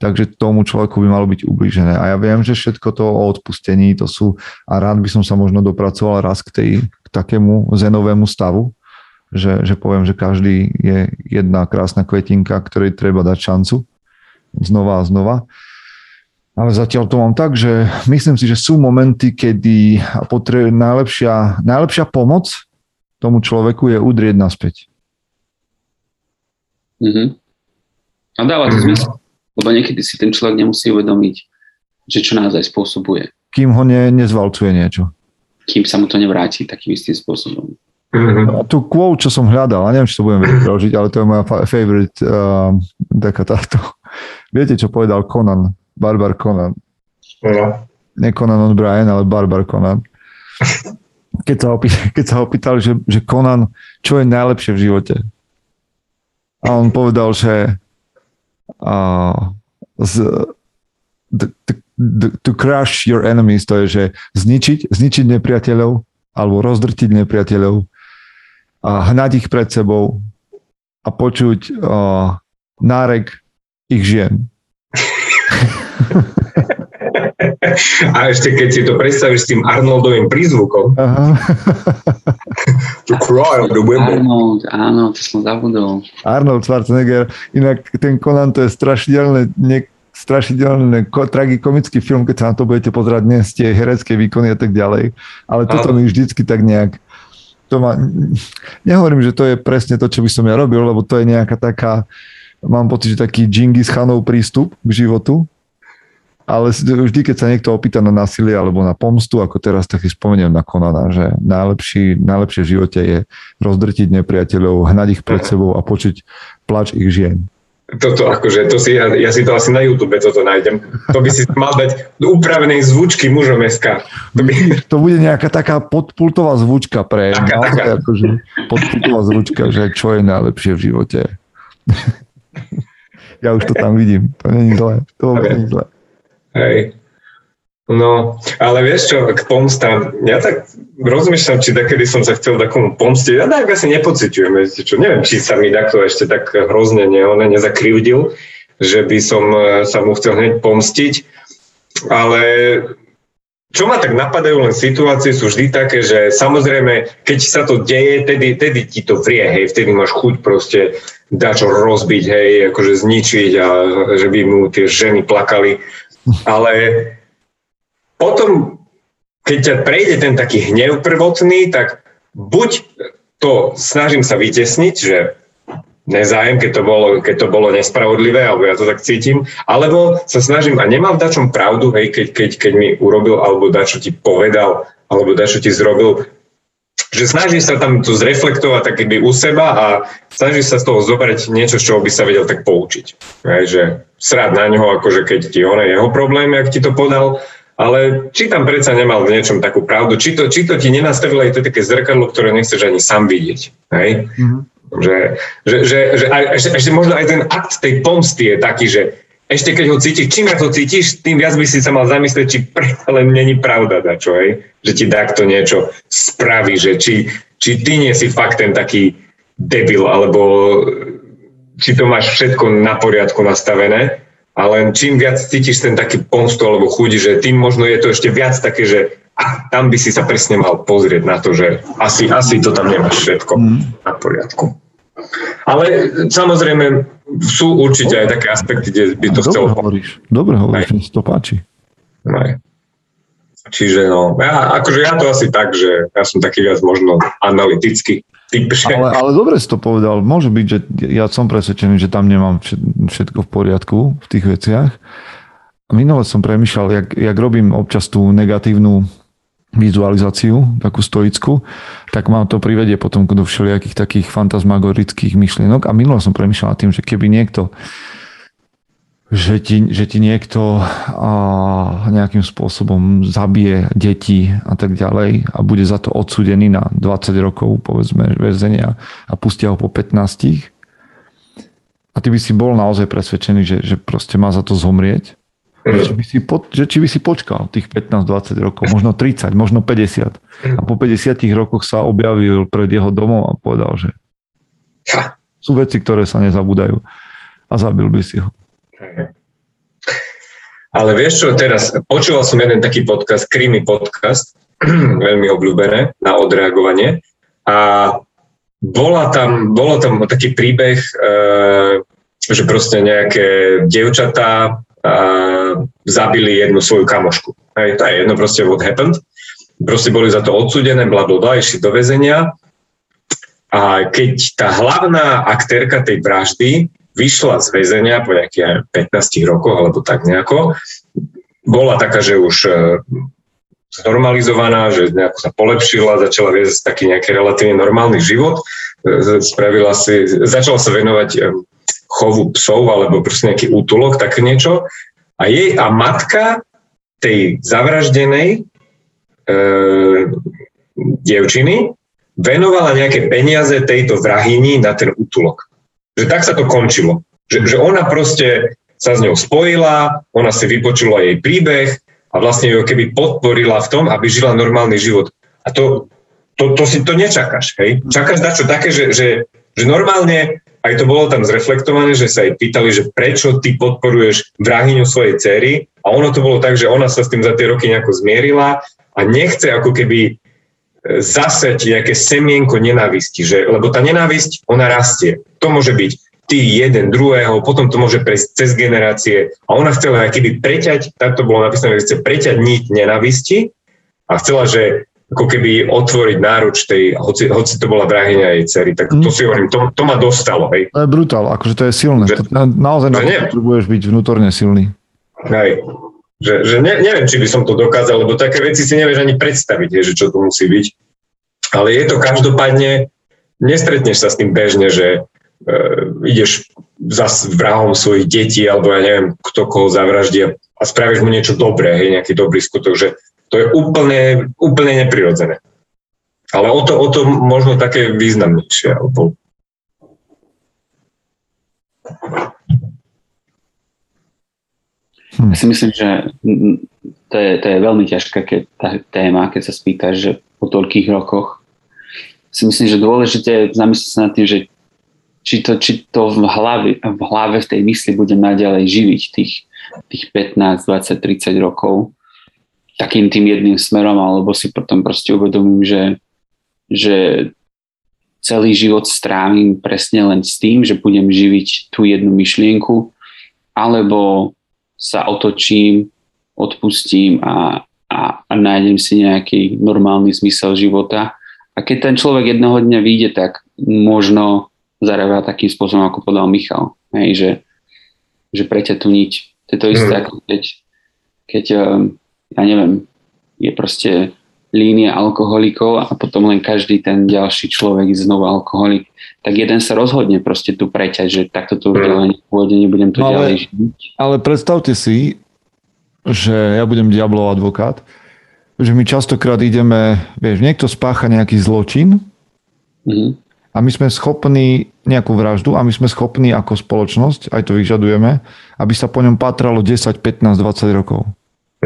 takže tomu človeku by malo byť ublížené. A ja viem, že všetko to o odpustení, to sú, a rád by som sa možno dopracoval raz k, tej, k takému zenovému stavu, že, že poviem, že každý je jedna krásna kvetinka, ktorej treba dať šancu znova a znova. Ale zatiaľ to mám tak, že myslím si, že sú momenty, kedy potrebuje najlepšia, najlepšia pomoc tomu človeku je udrieť naspäť. Mm-hmm. A dáva to mm-hmm. zmysel, lebo niekedy si ten človek nemusí uvedomiť, že čo naozaj spôsobuje. Kým ho ne, nezvalcuje niečo. Kým sa mu to nevráti takým istým spôsobom. Mm-hmm. A tu quote, čo som hľadal, a neviem, či to budem vedieť preložiť, ale to je moja favorite uh, taká táto. Viete, čo povedal Conan, Barbar Conan? No. Nie Conan O'Brien, ale Barbar Conan. Keď sa, opýtal, keď sa opýtal, že, že Conan, čo je najlepšie v živote? A on povedal, že uh, z, the, the, to crush your enemies, to je, že zničiť, zničiť nepriateľov alebo rozdrtiť nepriateľov a hnať ich pred sebou a počuť uh, nárek ich žien. A ešte keď si to predstavíš s tým Arnoldovým prízvukom. to cry of the women. Arnold, áno, to som zabudol. Arnold Schwarzenegger, inak ten Conan to je strašidelné, ne, strašidelný tragikomický film, keď sa na to budete pozerať dnes, tie herecké výkony a tak ďalej. Ale toto mi vždycky tak nejak to ma, nehovorím, že to je presne to, čo by som ja robil, lebo to je nejaká taká, mám pocit, že taký Genghis Khanov prístup k životu, ale vždy, keď sa niekto opýta na násilie alebo na pomstu, ako teraz, tak si spomeniem na Konana, že najlepší, najlepšie v živote je rozdrtiť nepriateľov, hnať ich pred sebou a počuť plač ich žien. Toto akože, to si, ja, ja si to asi na YouTube toto nájdem. To by si mal dať do upravenej zvučky mužom SK. To, by... to bude nejaká taká podpultová zvučka pre taká, naozaj, taká. Akože, podpultová zvučka, že čo je najlepšie v živote. ja už to tam vidím. To není zlé. To okay. není zlé. Hej. No, ale vieš čo, k pomstám, ja tak rozmýšľam, či takedy som sa chcel takomu pomstiť, ja tak asi nepociťujem, viete čo, neviem, či sa mi takto ešte tak hrozne ne, on nezakrivdil, že by som e, sa mu chcel hneď pomstiť, ale čo ma tak napadajú len situácie sú vždy také, že samozrejme, keď sa to deje, tedy, tedy ti to vrie, hej, vtedy máš chuť proste dačo rozbiť, hej, akože zničiť a že by mu tie ženy plakali. Ale potom, keď ťa prejde ten taký hnev prvotný, tak buď to snažím sa vytesniť, že nezájem, keď to, bolo, keď to bolo nespravodlivé, alebo ja to tak cítim, alebo sa snažím a nemám dačom pravdu, hej, keď, keď, keď mi urobil, alebo dačo ti povedal, alebo dačo ti zrobil, že snaží sa tam to zreflektovať tak keby u seba a snaží sa z toho zobrať niečo, z čoho by sa vedel tak poučiť. Hej, že srád na ňoho, akože keď ti on je jeho problém, jak ti to podal, ale či tam predsa nemal v niečom takú pravdu, či to, či to ti nenastavilo aj to také zrkadlo, ktoré nechceš ani sám vidieť. Hej? Mm-hmm. Že, že, že, že aj, ešte, ešte možno aj ten akt tej pomsty je taký, že ešte keď ho cítiš, čím to cítiš, tým viac by si sa mal zamyslieť, či len není pravda dačo, hej? že ti takto niečo spraví, že či, či ty nie si fakt ten taký debil, alebo či to máš všetko na poriadku nastavené a len čím viac cítiš ten taký pomstu alebo chuť, že tým možno je to ešte viac také, že a tam by si sa presne mal pozrieť na to, že asi, asi to tam nemáš všetko mm. na poriadku. Ale samozrejme sú určite aj také aspekty, kde by to Dobre chcelo... Hovoríš. Dobre hovoríš, mi to páči. Aj. Čiže no, ja, akože ja to asi tak, že ja som taký viac možno analytický typ. Že... Ale, ale dobre si to povedal. Môže byť, že ja som presvedčený, že tam nemám všetko v poriadku v tých veciach. Minule som premyšľal, jak, jak robím občas tú negatívnu vizualizáciu, takú stoickú, tak mám to privedie potom do všelijakých takých fantasmagorických myšlienok a minule som premyšľal tým, že keby niekto že ti, že ti niekto a, nejakým spôsobom zabije deti a tak ďalej a bude za to odsudený na 20 rokov, povedzme, väzenia a pustia ho po 15. A ty by si bol naozaj presvedčený, že, že proste má za to zomrieť. Že či, by si po, že či by si počkal tých 15-20 rokov, možno 30, možno 50. A po 50 rokoch sa objavil pred jeho domom a povedal, že sú veci, ktoré sa nezabúdajú. A zabil by si ho. Ale vieš čo, teraz počúval som jeden taký podcast, krimi podcast, veľmi obľúbené na odreagovanie a bola tam, bolo tam taký príbeh, e, že proste nejaké dievčatá e, zabili jednu svoju kamošku. Hej, to je jedno proste what happened. Proste boli za to odsudené, bla, bla, bla, išli do väzenia a keď tá hlavná aktérka tej vraždy vyšla z väzenia po nejakých 15 rokoch alebo tak nejako. Bola taká, že už e, znormalizovaná, že nejako sa polepšila, začala viesť taký nejaký relatívne normálny život, e, spravila si, začala sa venovať e, chovu psov alebo proste nejaký útulok, tak niečo. A jej a matka tej zavraždenej e, dievčiny venovala nejaké peniaze tejto vrahini na ten útulok. Že tak sa to končilo. Že, že ona proste sa s ňou spojila, ona si vypočula jej príbeh a vlastne ju keby podporila v tom, aby žila normálny život. A to, to, to si to nečakáš. Hej? Čakáš na také, že, že, že normálne, aj to bolo tam zreflektované, že sa jej pýtali, že prečo ty podporuješ vrahyňu svojej cery a ono to bolo tak, že ona sa s tým za tie roky nejako zmierila a nechce ako keby zaseť nejaké semienko nenávisti, že, lebo tá nenávisť, ona rastie. To môže byť ty jeden druhého, potom to môže prejsť cez generácie. A ona chcela keby preťať, tak to bolo napísané, že chce preťať niť nenávisti. A chcela, že ako keby otvoriť náruč tej, hoci, hoci to bola vrahyňa jej cery, tak to mm. si hovorím, to, to ma dostalo. Hej. To je brutál, akože to je silné. Že, to, naozaj na to potrebuješ byť vnútorne silný. Hej. Že, že ne, neviem, či by som to dokázal, lebo také veci si nevieš ani predstaviť, že čo to musí byť. Ale je to každopádne, nestretneš sa s tým bežne, že e, ideš za vrahom svojich detí, alebo ja neviem, kto koho zavraždí a spravíš mu niečo dobré, hej, nejaký dobrý skutok, že to je úplne, úplne neprirodzené. Ale o to, o to možno také významnejšie. Alebo... Hm. Ja si myslím, že to je, to je veľmi ťažká keď, tá téma, keď sa spýtaš, že po toľkých rokoch. Si myslím, že dôležité je zamyslieť sa nad tým, že či to, či to v, hlave, v hlave v tej mysli bude naďalej živiť tých, tých 15, 20, 30 rokov. Takým tým jedným smerom, alebo si potom proste uvedomím, že, že celý život strávim presne len s tým, že budem živiť tú jednu myšlienku, alebo sa otočím, odpustím a, a, a nájdem si nejaký normálny zmysel života. A keď ten človek jednoho dňa vyjde, tak možno zareaguje takým spôsobom, ako povedal Michal. Hej, že, že preťa tu niť. To je to isté, mm. ako keď, keď, ehm, ja neviem, je proste línia alkoholikov a potom len každý ten ďalší človek je znovu alkoholik, tak jeden sa rozhodne proste tu preťať, že takto tu už mm. ďalej nepôjde, nebudem tu no, ďalej žiť. Ale predstavte si, že ja budem diablov advokát, že my častokrát ideme, vieš, niekto spácha nejaký zločin mm a my sme schopní nejakú vraždu a my sme schopní ako spoločnosť, aj to vyžadujeme, aby sa po ňom patralo 10, 15, 20 rokov.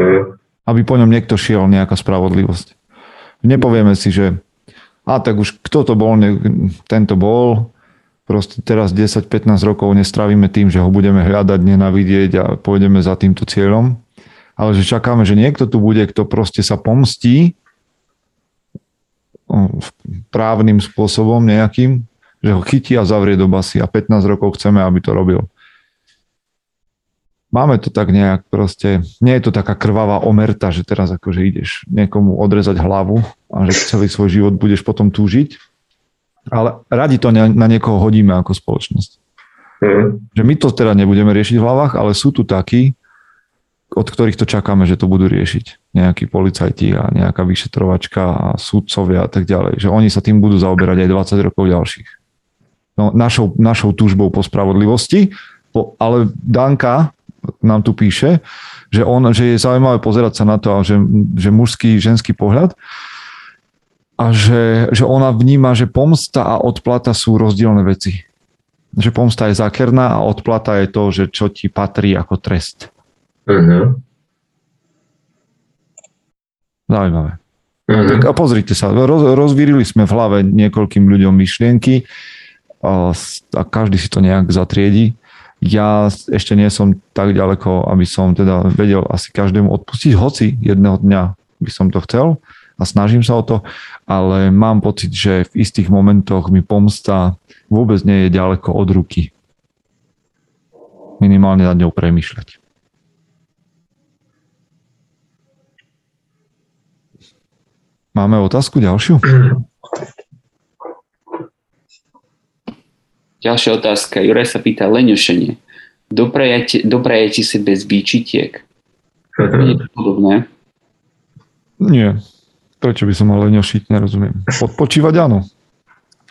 Mm. Aby po ňom niekto šiel nejaká spravodlivosť. Nepovieme si, že a tak už kto to bol, ne, tento bol, proste teraz 10-15 rokov nestravíme tým, že ho budeme hľadať, nenavidieť a pôjdeme za týmto cieľom, ale že čakáme, že niekto tu bude, kto proste sa pomstí právnym spôsobom nejakým, že ho chytí a zavrie do basy a 15 rokov chceme, aby to robil. Máme to tak nejak proste, nie je to taká krvavá omerta, že teraz akože ideš niekomu odrezať hlavu a že celý svoj život budeš potom túžiť, ale radi to na niekoho hodíme ako spoločnosť. Mm. Že my to teda nebudeme riešiť v hlavách, ale sú tu takí, od ktorých to čakáme, že to budú riešiť nejakí policajti a nejaká vyšetrovačka a súdcovia a tak ďalej. Že oni sa tým budú zaoberať aj 20 rokov ďalších. No, našou, našou túžbou po spravodlivosti, po, ale Danka nám tu píše, že, on, že je zaujímavé pozerať sa na to, že, že mužský, ženský pohľad a že, že ona vníma, že pomsta a odplata sú rozdielne veci. Že pomsta je zákerná a odplata je to, že čo ti patrí ako trest. Uh-huh. Zaujímavé. Uh-huh. Tak a pozrite sa, roz, rozvírili sme v hlave niekoľkým ľuďom myšlienky a, a každý si to nejak zatriedi. Ja ešte nie som tak ďaleko, aby som teda vedel asi každému odpustiť, hoci jedného dňa by som to chcel a snažím sa o to, ale mám pocit, že v istých momentoch mi pomsta vôbec nie je ďaleko od ruky. Minimálne nad ňou premýšľať. Máme otázku ďalšiu? Ďalšia otázka. Juraj sa pýta leňošenie. Doprajete, doprajete si bez výčitiek? Je to podobné? Nie. Prečo by som mal leňošiť? Nerozumiem. Odpočívať áno.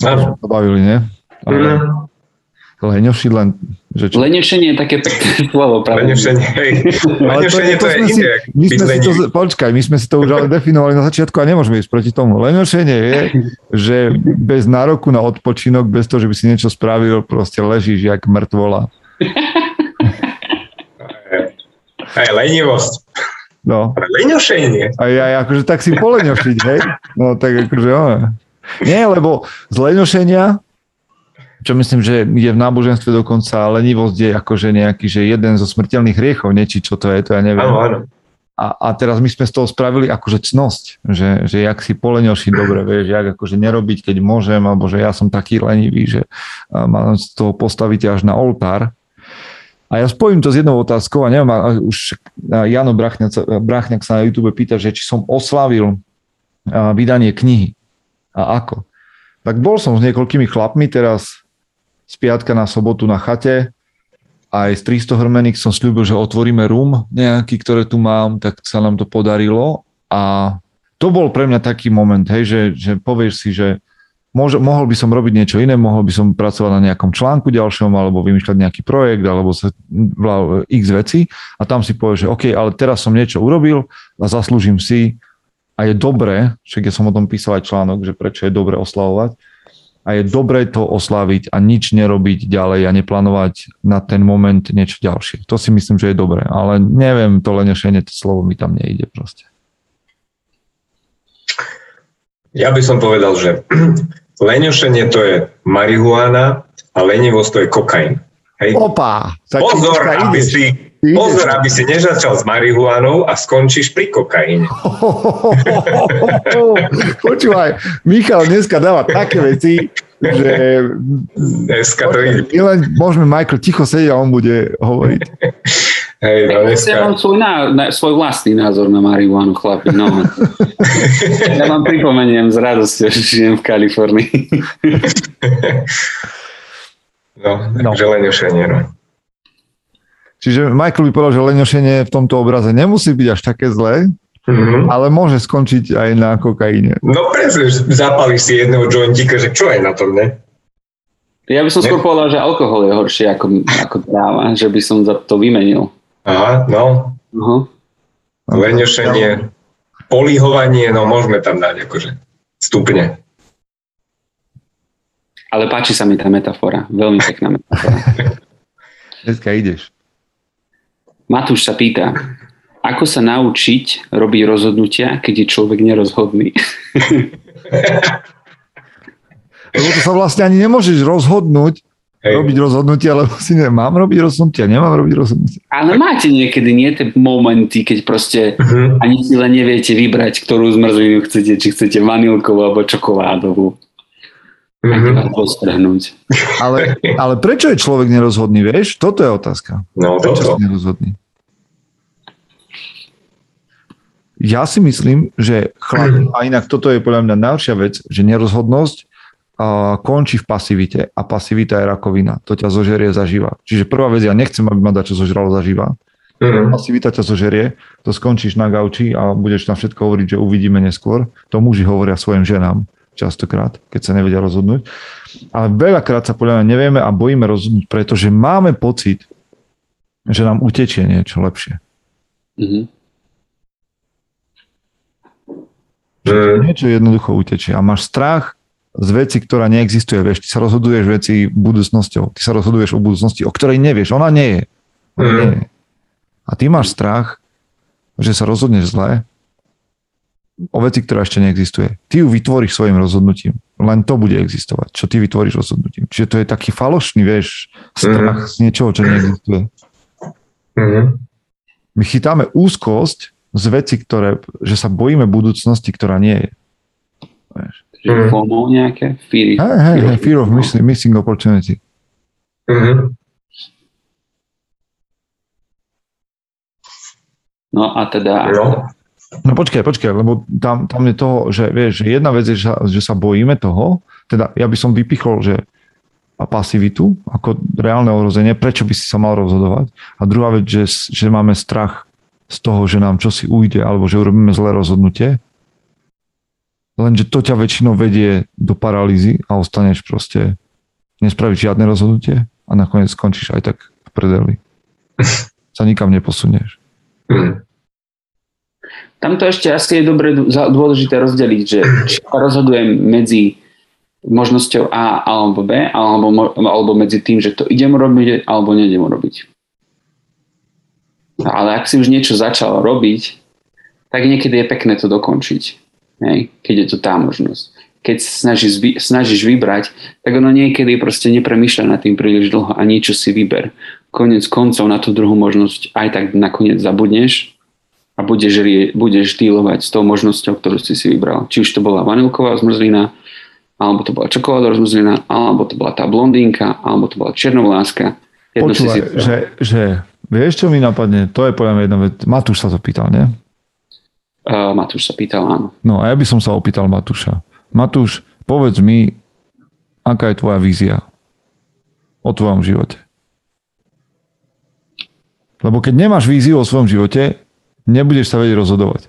Áno. Bavili, nie? Ale... Leňoši len... Že čo? Leňošenie je také pekné slovo. Leňošenie, hej. Leňošenie to, to, to je iné. My sme si to, počkaj, my sme si to už ale definovali na začiatku a nemôžeme ísť proti tomu. Leňošenie je, že bez nároku na odpočinok, bez toho, že by si niečo spravil, proste ležíš jak mŕtvola. Aj lenivosť. No. Ale leňošenie. A ja akože tak si poleňošiť, hej? No tak akože, no. Nie, lebo z leňošenia čo myslím, že je v náboženstve dokonca lenivosť je akože nejaký, že jeden zo smrteľných hriechov, niečí čo to je, to ja neviem. Áno, áno. A, a teraz my sme z toho spravili akože cnosť, že, že jak si poleňoši dobre, vieš, jak akože nerobiť, keď môžem, alebo že ja som taký lenivý, že mám z toho postaviť až na oltár. A ja spojím to s jednou otázkou a neviem, a už Jano Brachňak, Brachňak sa na YouTube pýta, že či som oslavil vydanie knihy a ako. Tak bol som s niekoľkými chlapmi teraz z piatka na sobotu na chate. Aj z 300 hrmených som slúbil, že otvoríme rum nejaký, ktoré tu mám, tak sa nám to podarilo. A to bol pre mňa taký moment, hej, že, že povieš si, že môže, mohol by som robiť niečo iné, mohol by som pracovať na nejakom článku ďalšom, alebo vymýšľať nejaký projekt, alebo sa, x veci a tam si povieš, že OK, ale teraz som niečo urobil a zaslúžim si a je dobré, však ja som o tom písal aj článok, že prečo je dobre oslavovať, a je dobré to osláviť a nič nerobiť ďalej a neplánovať na ten moment niečo ďalšie. To si myslím, že je dobré, ale neviem, to lenešenie, to slovo mi tam nejde proste. Ja by som povedal, že lenešenie to je marihuana a lenivosť to je kokain. Hej. Opa! Pozor, aby si Pozor, aby si nezačal s marihuanou a skončíš pri kokaine. Počúvaj, Michal dneska dáva také veci, že... Dneska to ide. Len môžeme Michael ticho sedieť a on bude hovoriť. Hej, no dneska... Ja mám svoj, ná, na, svoj vlastný názor na marihuanu, chlapi. No. ja vám pripomeniem s radosťou, že žijem v Kalifornii. no, No. takže len ošenie, no. Čiže Michael by povedal, že leňošenie v tomto obraze nemusí byť až také zlé, Mhm. ale môže skončiť aj na kokaine. No presne, že zapališ si jedného jointika, že čo je na tom, ne? Ja by som skôr povedal, že alkohol je horšie ako, ako tráva, že by som za to vymenil. Aha, no, Uh-huh. leňošenie, polihovanie, no môžeme tam dať akože stupne. Ale páči sa mi tá metafora. Veľmi pekná metafora. Dneska ideš. Matúš sa pýta, ako sa naučiť robiť rozhodnutia, keď je človek nerozhodný? Lebo to sa vlastne ani nemôžeš rozhodnúť, Hej. robiť rozhodnutia, lebo si ne, mám robiť rozhodnutia, nemám robiť rozhodnutia. Ale máte niekedy nie tie momenty, keď proste Mhm. ani si len neviete vybrať, ktorú zmrzlinu chcete, či chcete vanilkovú alebo čokoládovú. Mhm. Postrhnúť. Ale, ale prečo je človek nerozhodný, vieš? Toto je otázka. No Prečo toto. si nerozhodný? Ja si myslím, že chlap, a inak toto je podľa mňa najhoršia vec, že nerozhodnosť a, končí v pasivite a pasivita je rakovina. To ťa zožerie zaživa. Čiže prvá vec, ja nechcem, aby ma dačo zožralo zaživa. Mhm. Pasivita ťa zožerie, to skončíš na gauči a budeš tam všetko hovoriť, že uvidíme neskôr. To muži hovoria svojim ženám častokrát, keď sa nevedia rozhodnúť. Ale veľakrát sa podľa mňa nevieme a bojíme rozhodnúť, pretože máme pocit, že nám utečie niečo lepšie. Mhm. Mhm. Niečo jednoducho utečie a máš strach z veci, ktorá neexistuje. Vieš, ty sa rozhoduješ veci budúcnosťou. Ty sa rozhoduješ o budúcnosti, o ktorej nevieš. Ona nie je. Ona Mhm. nie je. A ty máš strach, že sa rozhodneš zle o veci, ktorá ešte neexistuje. Ty ju vytvoríš svojim rozhodnutím. Len to bude existovať, čo ty vytvoríš rozhodnutím. Čiže to je taký falošný, vieš, strach z niečoho, čo neexistuje. Mhm. My chytáme úzkosť z veci, ktoré, že sa bojíme budúcnosti, ktorá nie je. Vieš. Že Mhm. FOMO nejaké? Fear, Hej, hej, hej, fear of missing, missing opportunity. Mhm. No a teda, No. No počkaj, počkaj, lebo tam, tam je toho, že vieš, jedna vec je, že sa, že sa bojíme toho, teda ja by som vypichol, že a pasivitu ako reálne ohrozenie, prečo by si sa mal rozhodovať. A druhá vec, že, že máme strach z toho, že nám čosi ujde, alebo že urobíme zlé rozhodnutie. Lenže to ťa väčšinou vedie do paralýzy a ostaneš proste, nespravíš žiadne rozhodnutie a nakoniec skončíš aj tak v predeli. Sa nikam neposunieš. Mhm. tamto ešte asi je dobre dôležité rozdeliť, že či rozhodujem medzi možnosťou A alebo B, alebo, alebo medzi tým, že to idem robiť, alebo neidem robiť. Ale ak si už niečo začal robiť, tak niekedy je pekné to dokončiť. Hej? Keď je to tá možnosť. Keď snažíš, snažíš vybrať, tak ono niekedy proste nepremýšľa nad tým príliš dlho a niečo si vyber. Konec koncov na tú druhú možnosť aj tak nakoniec zabudneš a budeš, budeš dealovať s tou možnosťou, ktorú si si vybral. Či už to bola vanilková zmrzlina, alebo to bola čokoládová zmrzlina, alebo to bola tá blondínka, alebo to bola černovláska. Jedno si si Počúvaj, vybral. že, že vieš, čo mi napadne? To je podľa mňa jedna vec. Matúš sa to pýtal, nie? Uh, Matúš sa pýtal, áno. No a ja by som sa opýtal Matúša. Matúš, povedz mi, aká je tvoja vízia o tvojom živote? Lebo keď nemáš víziu o svojom živote, nebudeš sa vedieť rozhodovať.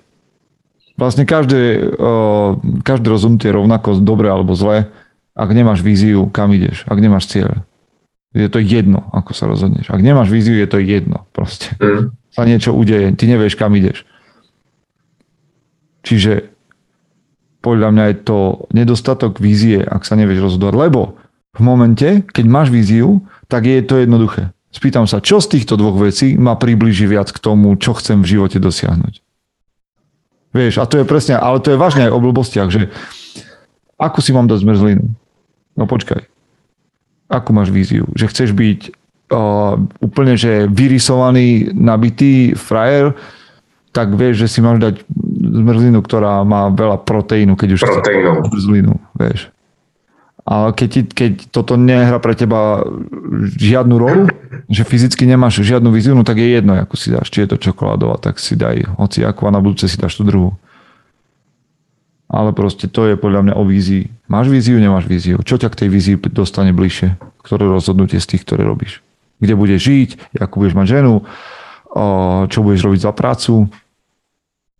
Vlastne každé, každé rozhodnutie je rovnako dobre alebo zlé, ak nemáš víziu, kam ideš, ak nemáš cieľ. Je to jedno, ako sa rozhodneš. Ak nemáš víziu, je to jedno. Proste Mhm. sa niečo udeje, ty nevieš, kam ideš. Čiže podľa mňa je to nedostatok vízie, ak sa nevieš rozhodovať. Lebo v momente, keď máš víziu, tak je to jednoduché. Spýtam sa, čo z týchto dvoch vecí ma približí viac k tomu, čo chcem v živote dosiahnuť. Vieš, a to je presne, ale to je vážne aj o blbostiach, že ako si mám dať zmrzlinu? No počkaj. Akú máš víziu? Že chceš byť uh, úplne, že vyrysovaný, nabitý frajer, tak vieš, že si máš dať zmrzlinu, ktorá má veľa proteínu, keď už Proteínu. zmrzlinu, vieš. Ale keď, ti, keď toto nehra pre teba žiadnu rolu, že fyzicky nemáš žiadnu víziu, no tak je jedno, ako si dáš. Či je to čokoládová, tak si daj hoci ako a na budúce si dáš tú druhú. Ale proste to je podľa mňa o vízii. Máš víziu, nemáš víziu. Čo ťa k tej vízii dostane bližšie? Ktoré rozhodnutie z tých, ktoré robíš? Kde budeš žiť? Ako budeš mať ženu? Čo budeš robiť za prácu?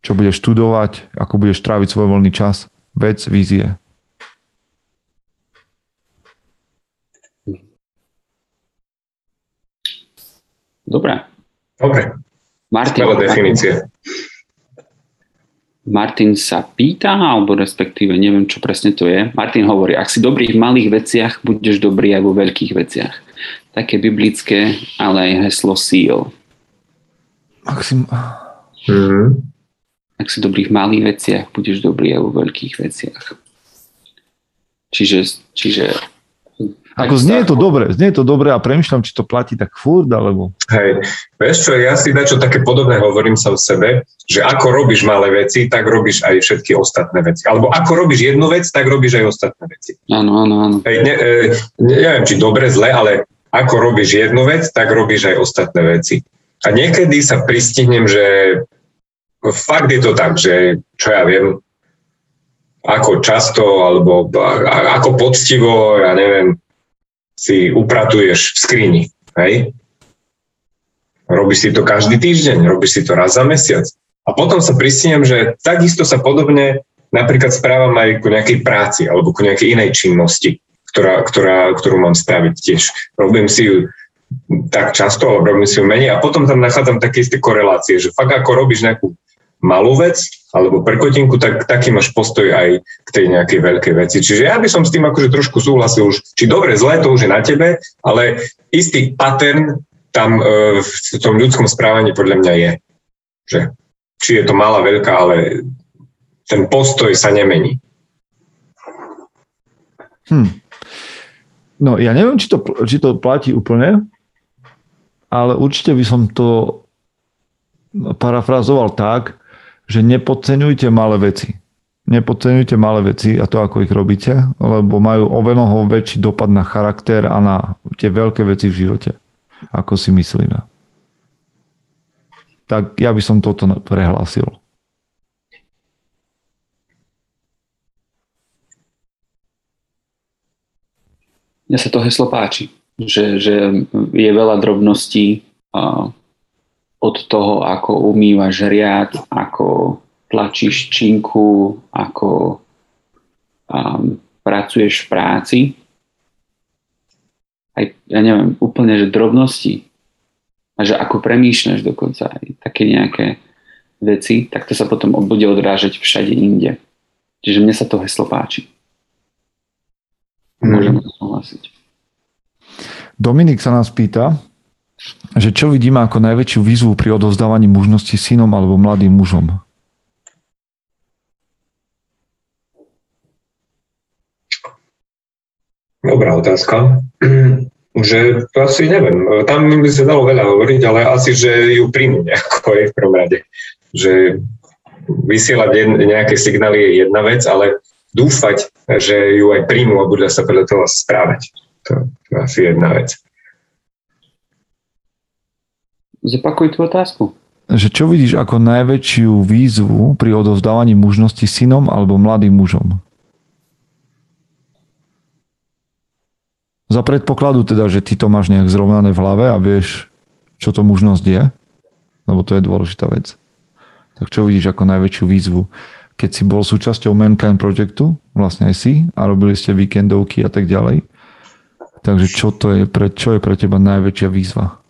čo budeš študovať, ako budeš tráviť svoj voľný čas. Vec, vízie. Dobre. Dobre. Martin, definície. Martin sa pýta, alebo respektíve neviem, čo presne to je. Martin hovorí, ak si dobrý v malých veciach, budeš dobrý aj vo veľkých veciach. Také biblické, ale aj heslo síl. Ak si... Mm-hmm ak si dobrý v malých veciach, budeš dobrý aj vo veľkých veciach. Čiže, čiže ako znie to dobre, znie to dobre a premyšľam, či to platí tak furt, alebo... Hej, vieš čo, ja si dačo také podobné hovorím sa o sebe, že ako robíš malé veci, tak robíš aj všetky ostatné veci. Alebo ako robíš jednu vec, tak robíš aj ostatné veci. Áno, áno, áno. Hej, ne, e, ne, neviem, či dobre, zle, ale ako robíš jednu vec, tak robíš aj ostatné veci. A niekedy sa pristihnem, že fakt je to tak, že čo ja viem, ako často alebo ako poctivo, ja neviem, si upratuješ v skrini, hej? Robíš si to každý týždeň, robíš si to raz za mesiac. A potom sa pristínam, že takisto sa podobne napríklad správam aj ku nejakej práci alebo ku nejakej inej činnosti, ktorá, ktorá, ktorú mám spraviť tiež. Robím si ju tak často, alebo robím si ju menej a potom tam nachádzam také isté korelácie, že fakt ako robíš nejakú malú vec alebo prkotinku, tak taký máš postoj aj k tej nejakej veľkej veci. Čiže ja by som s tým akože trošku súhlasil už, či dobre, zle, to už je na tebe, ale istý pattern tam e, v tom ľudskom správaní podľa mňa je. Že, či je to malá, veľká, ale ten postoj sa nemení. Hm. No ja neviem, či to, či to platí úplne, ale určite by som to parafrazoval tak, že nepodceňujte malé veci. Nepodceňujte malé veci a to, ako ich robíte, lebo majú oveľa väčší dopad na charakter a na tie veľké veci v živote, ako si myslíme. Tak ja by som toto prehlásil. Mne sa to heslo páči, že, že je veľa drobností, od toho, ako umývaš riad, ako tlačíš činku, ako um, pracuješ v práci. Aj, ja neviem, úplne, že drobnosti. A že ako premýšľaš dokonca aj také nejaké veci, tak to sa potom bude odrážať všade inde. Čiže mne sa to heslo páči. Môžem to súhlasiť. Dominik sa nás pýta, že čo vidíme ako najväčšiu výzvu pri odovzdávaní mužnosti synom alebo mladým mužom? Dobrá otázka. že asi neviem. Tam by sa dalo veľa hovoriť, ale asi, že ju príjmu nejako aj v prvom rade. Že vysielať nejaké signály je jedna vec, ale dúfať, že ju aj príjmu a budú sa podľa toho správať. To je asi jedna vec. Zopakuj tú otázku. Že čo vidíš ako najväčšiu výzvu pri odovzdávaní mužnosti synom alebo mladým mužom? Za predpokladu teda, že ty to máš nejak zrovnané v hlave a vieš, čo to mužnosť je, lebo to je dôležitá vec. Tak čo vidíš ako najväčšiu výzvu? Keď si bol súčasťou Mankind Projectu, vlastne aj si, a robili ste víkendovky a tak ďalej. Takže čo, to je pre, čo je pre teba najväčšia výzva?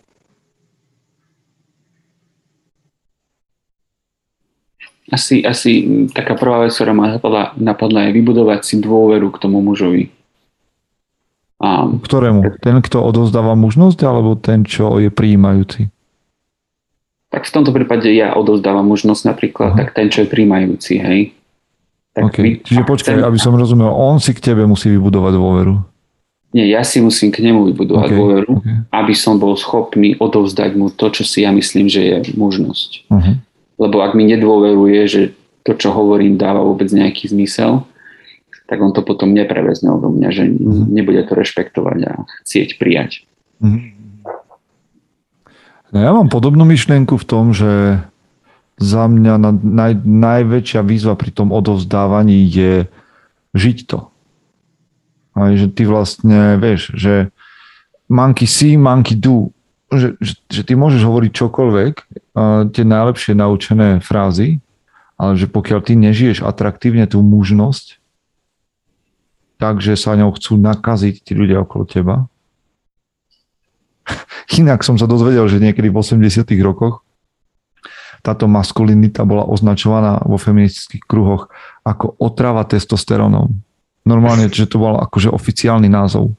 Asi, asi taká prvá vec, ktorá ma napadla, napadla je vybudovať si dôveru k tomu mužovi. A, Ktorému? Ten, kto odozdáva mužnosť, alebo ten, čo je prijímajúci? Tak v tomto prípade ja odozdávam mužnosť napríklad, uh-huh. tak ten, čo je prijímajúci, hej. Tak okay. vy, Čiže počkaj, ten, aby som rozumel, on si k tebe musí vybudovať dôveru. Nie, ja si musím k nemu vybudovať okay. dôveru, okay. aby som bol schopný odovzdať mu to, čo si ja myslím, že je mužnosť. Uh-huh. Lebo ak mi nedôveruje, že to, čo hovorím, dáva vôbec nejaký zmysel, tak on to potom neprevezne odo mňa, že uh-huh. nebude to rešpektovať a chcieť prijať. Uh-huh. No ja mám podobnú myšlienku v tom, že za mňa naj, najväčšia výzva pri tom odovzdávaní je žiť to. Aj, že ty vlastne vieš, že monkey see, monkey do. Že, že, že ty môžeš hovoriť čokoľvek, tie najlepšie naučené frázy, ale že pokiaľ ty nežiješ atraktívne tú mužnosť, takže sa ňou chcú nakaziť tí ľudia okolo teba. Inak som sa dozvedel, že niekedy v 80 rokoch táto maskulinita bola označovaná vo feministických kruhoch ako otrava testosterónom. Normálne, že to bol akože oficiálny názov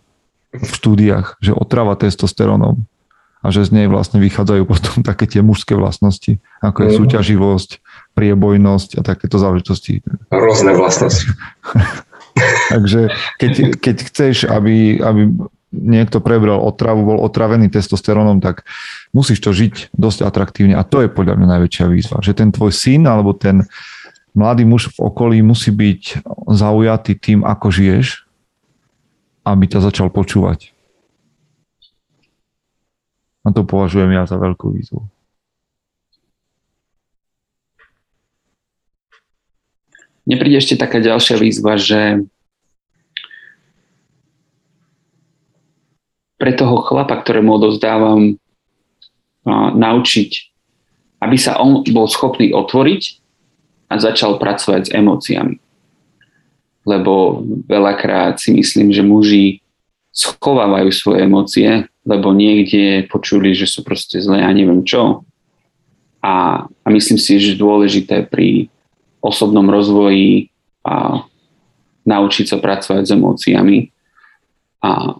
v štúdiách, že otrava testosterónom a že z nej vlastne vychádzajú potom také tie mužské vlastnosti, ako je mhm. súťaživosť, priebojnosť a takéto záležitosti. Rôzne vlastnosti. Takže keď, keď chceš, aby, aby niekto prebral otravu, bol otravený testosterónom, tak musíš to žiť dosť atraktívne. A to je podľa mňa najväčšia výzva. Že ten tvoj syn alebo ten mladý muž v okolí musí byť zaujatý tým, ako žiješ, aby ťa začal počúvať. A to považujem ja za veľkú výzvu. Mne príde ešte taká ďalšia výzva, že pre toho chlapa, ktorému odozdávam, naučiť, aby sa on bol schopný otvoriť a začal pracovať s emóciami. Lebo veľakrát si myslím, že muži schovávajú svoje emócie, lebo niekde počuli, že sú proste zlé a neviem čo. A, a myslím si, že dôležité pri osobnom rozvoji a naučiť sa pracovať s emóciami a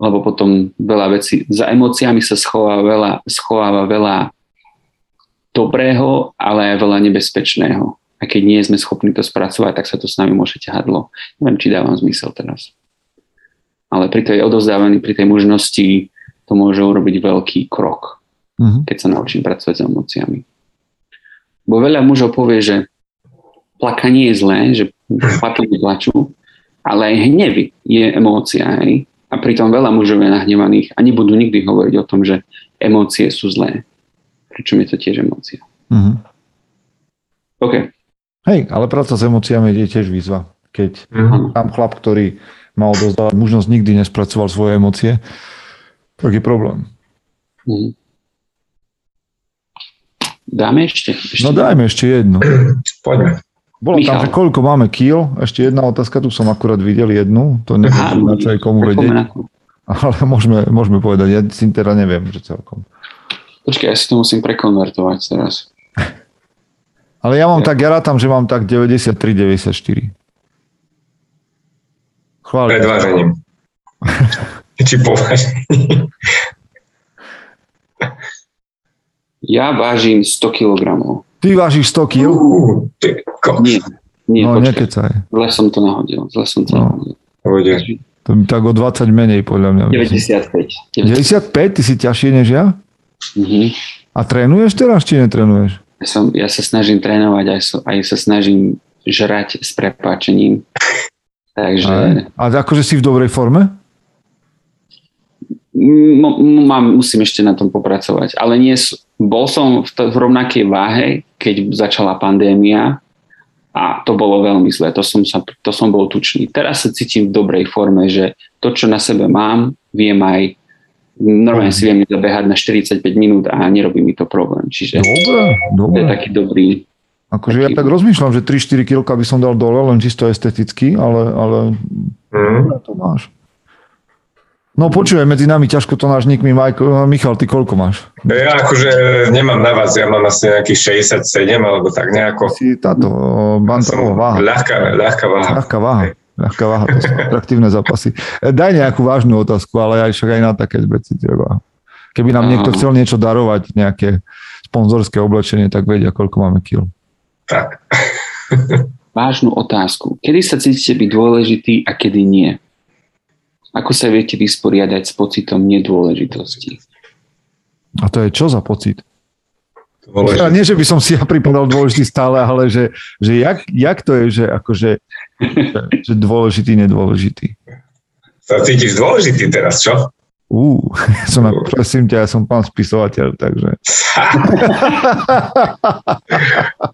lebo potom veľa vecí, za emóciami sa schováva veľa, schováva veľa dobrého, ale aj veľa nebezpečného. A keď nie sme schopní to spracovať, tak sa to s nami môže ťahať dlo. Neviem, či dávam zmysel teraz. Ale pri tej odozdávaní, pri tej možnosti to môže urobiť veľký krok, uh-huh. keď sa naučím pracovať s emóciami. Bo veľa mužov povie, že plakanie je zlé, že chlapi plačú, ale aj hnevy je emócia. Hej? A pritom veľa mužov je nahnevaných a nebudú nikdy hovoriť o tom, že emócie sú zlé. Pričom je to tiež emócia. Mm-hmm. OK. Hej, ale práca s emóciami je tiež výzva. Keď mm-hmm. tam chlap, ktorý mal dozdávať možnosť nikdy nespracoval svoje emócie, tak je problém. Mm-hmm. Dáme ešte? ešte? No dajme ešte jednu. Poďme. Bolo Michal. tam, že koľko máme kýl. Ešte jedna otázka, tu som akurát videl jednu. To neviem, na čo aj komu vedieť. Ale môžeme, môžeme povedať, ja si teda neviem, že celkom. Počkaj, ja si to musím prekonvertovať teraz. Ale ja mám ja. tak, ja rátam, že mám tak 93-94. Chváli. Pred vážením. Či povážením. Ja vážim 100 kg. Ty vážiš 100 kg? Uh, nie, nie, no, nekecaj. Zle som to nahodil. Zle som to no. nahodil. To by tak o 20 menej, podľa mňa. 95. 95? Ty si ťažšie než ja? Uh-huh. A trénuješ teraz, či netrénuješ? Ja, som, ja sa snažím trénovať, aj, so, aj sa snažím žrať s prepáčením. Takže... A akože si v dobrej forme? M- mám, musím ešte na tom popracovať. Ale nie, bol som v, to, v rovnakej váhe, keď začala pandémia a to bolo veľmi zlé, to som, sa, to som bol tučný. Teraz sa cítim v dobrej forme, že to, čo na sebe mám, viem aj normálne si viem zabehať na 45 minút a nerobí mi to problém. Čiže dobre, dobre. to je taký dobrý Akože taký... ja tak rozmýšľam, že 3-4 kg by som dal dole, len čisto esteticky, ale, ale mm. to máš. No počujem, medzi nami ťažko to náš nik mi, Majko, Michal, ty koľko máš? Ja akože nemám na vás, ja mám asi nejakých 67 alebo tak nejako. Si táto bantová váha. Ľahká, ľahká váha. Ľahká váha. Ľahká váha, to sú atraktívne zápasy. E, daj nejakú vážnu otázku, ale aj však aj na také veci treba. Keby nám niekto chcel niečo darovať, nejaké sponzorské oblečenie, tak vedia, koľko máme kil. Tak. Vážnu otázku. Kedy sa cítite byť dôležitý a kedy nie? Ako sa viete vysporiadať s pocitom nedôležitosti? A to je čo za pocit? Dôležitý. Nie, že by som si ja pripadal dôležitý stále, ale že, že jak, jak to je, že akože že, že dôležitý, nedôležitý. Sa cítiš dôležitý teraz, čo? Ú, som, prosím ťa, ja som pán spisovateľ, takže...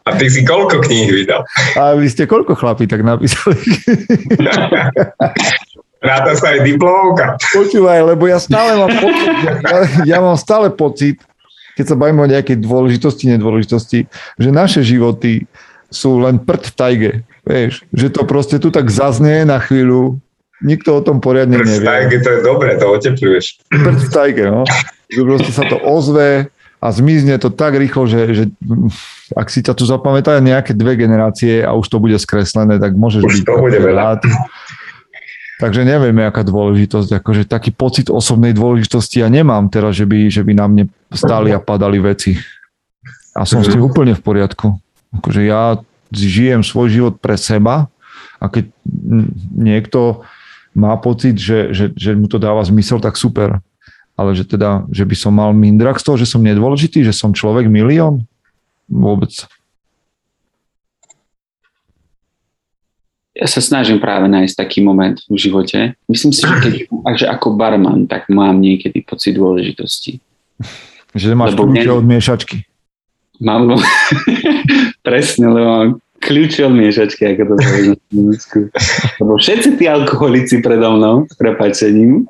A ty si koľko kníh vydal? A vy ste koľko chlapí tak napísali? Ráda sa aj diplomovka. Počúvaj, lebo ja stále mám pocit, ja, ja mám stále pocit, keď sa bavíme o nejakej dôležitosti, nedôležitosti, že naše životy sú len prd v tajge. Vieš, že to proste tu tak zaznie na chvíľu, nikto o tom poriadne nevie. Prd v tajge, to je dobré, to otepluješ. Prd v tajge, no. Že proste sa to ozve a zmizne to tak rýchlo, že, že ak si ťa tu zapamätajú nejaké dve generácie a už to bude skreslené, tak môžeš už byť to bude veľa. Rád. Takže nevieme, aká dôležitosť, akože taký pocit osobnej dôležitosti ja nemám teraz, že by, že by na mne stáli a padali veci. A som s tým úplne v poriadku. Akože ja žijem svoj život pre seba a keď niekto má pocit, že, že, že mu to dáva zmysel, tak super. Ale že teda, že by som mal mindrak z toho, že som nedôležitý, že som človek milión? Vôbec. ja sa snažím práve nájsť taký moment v živote. Myslím si, že keď že ako barman, tak mám niekedy pocit dôležitosti. Že máš kľúče od miešačky. Mám, presne, lebo mám kľúče od miešačky, ako to poviem Lebo všetci tí alkoholici predo mnou, s prepačením,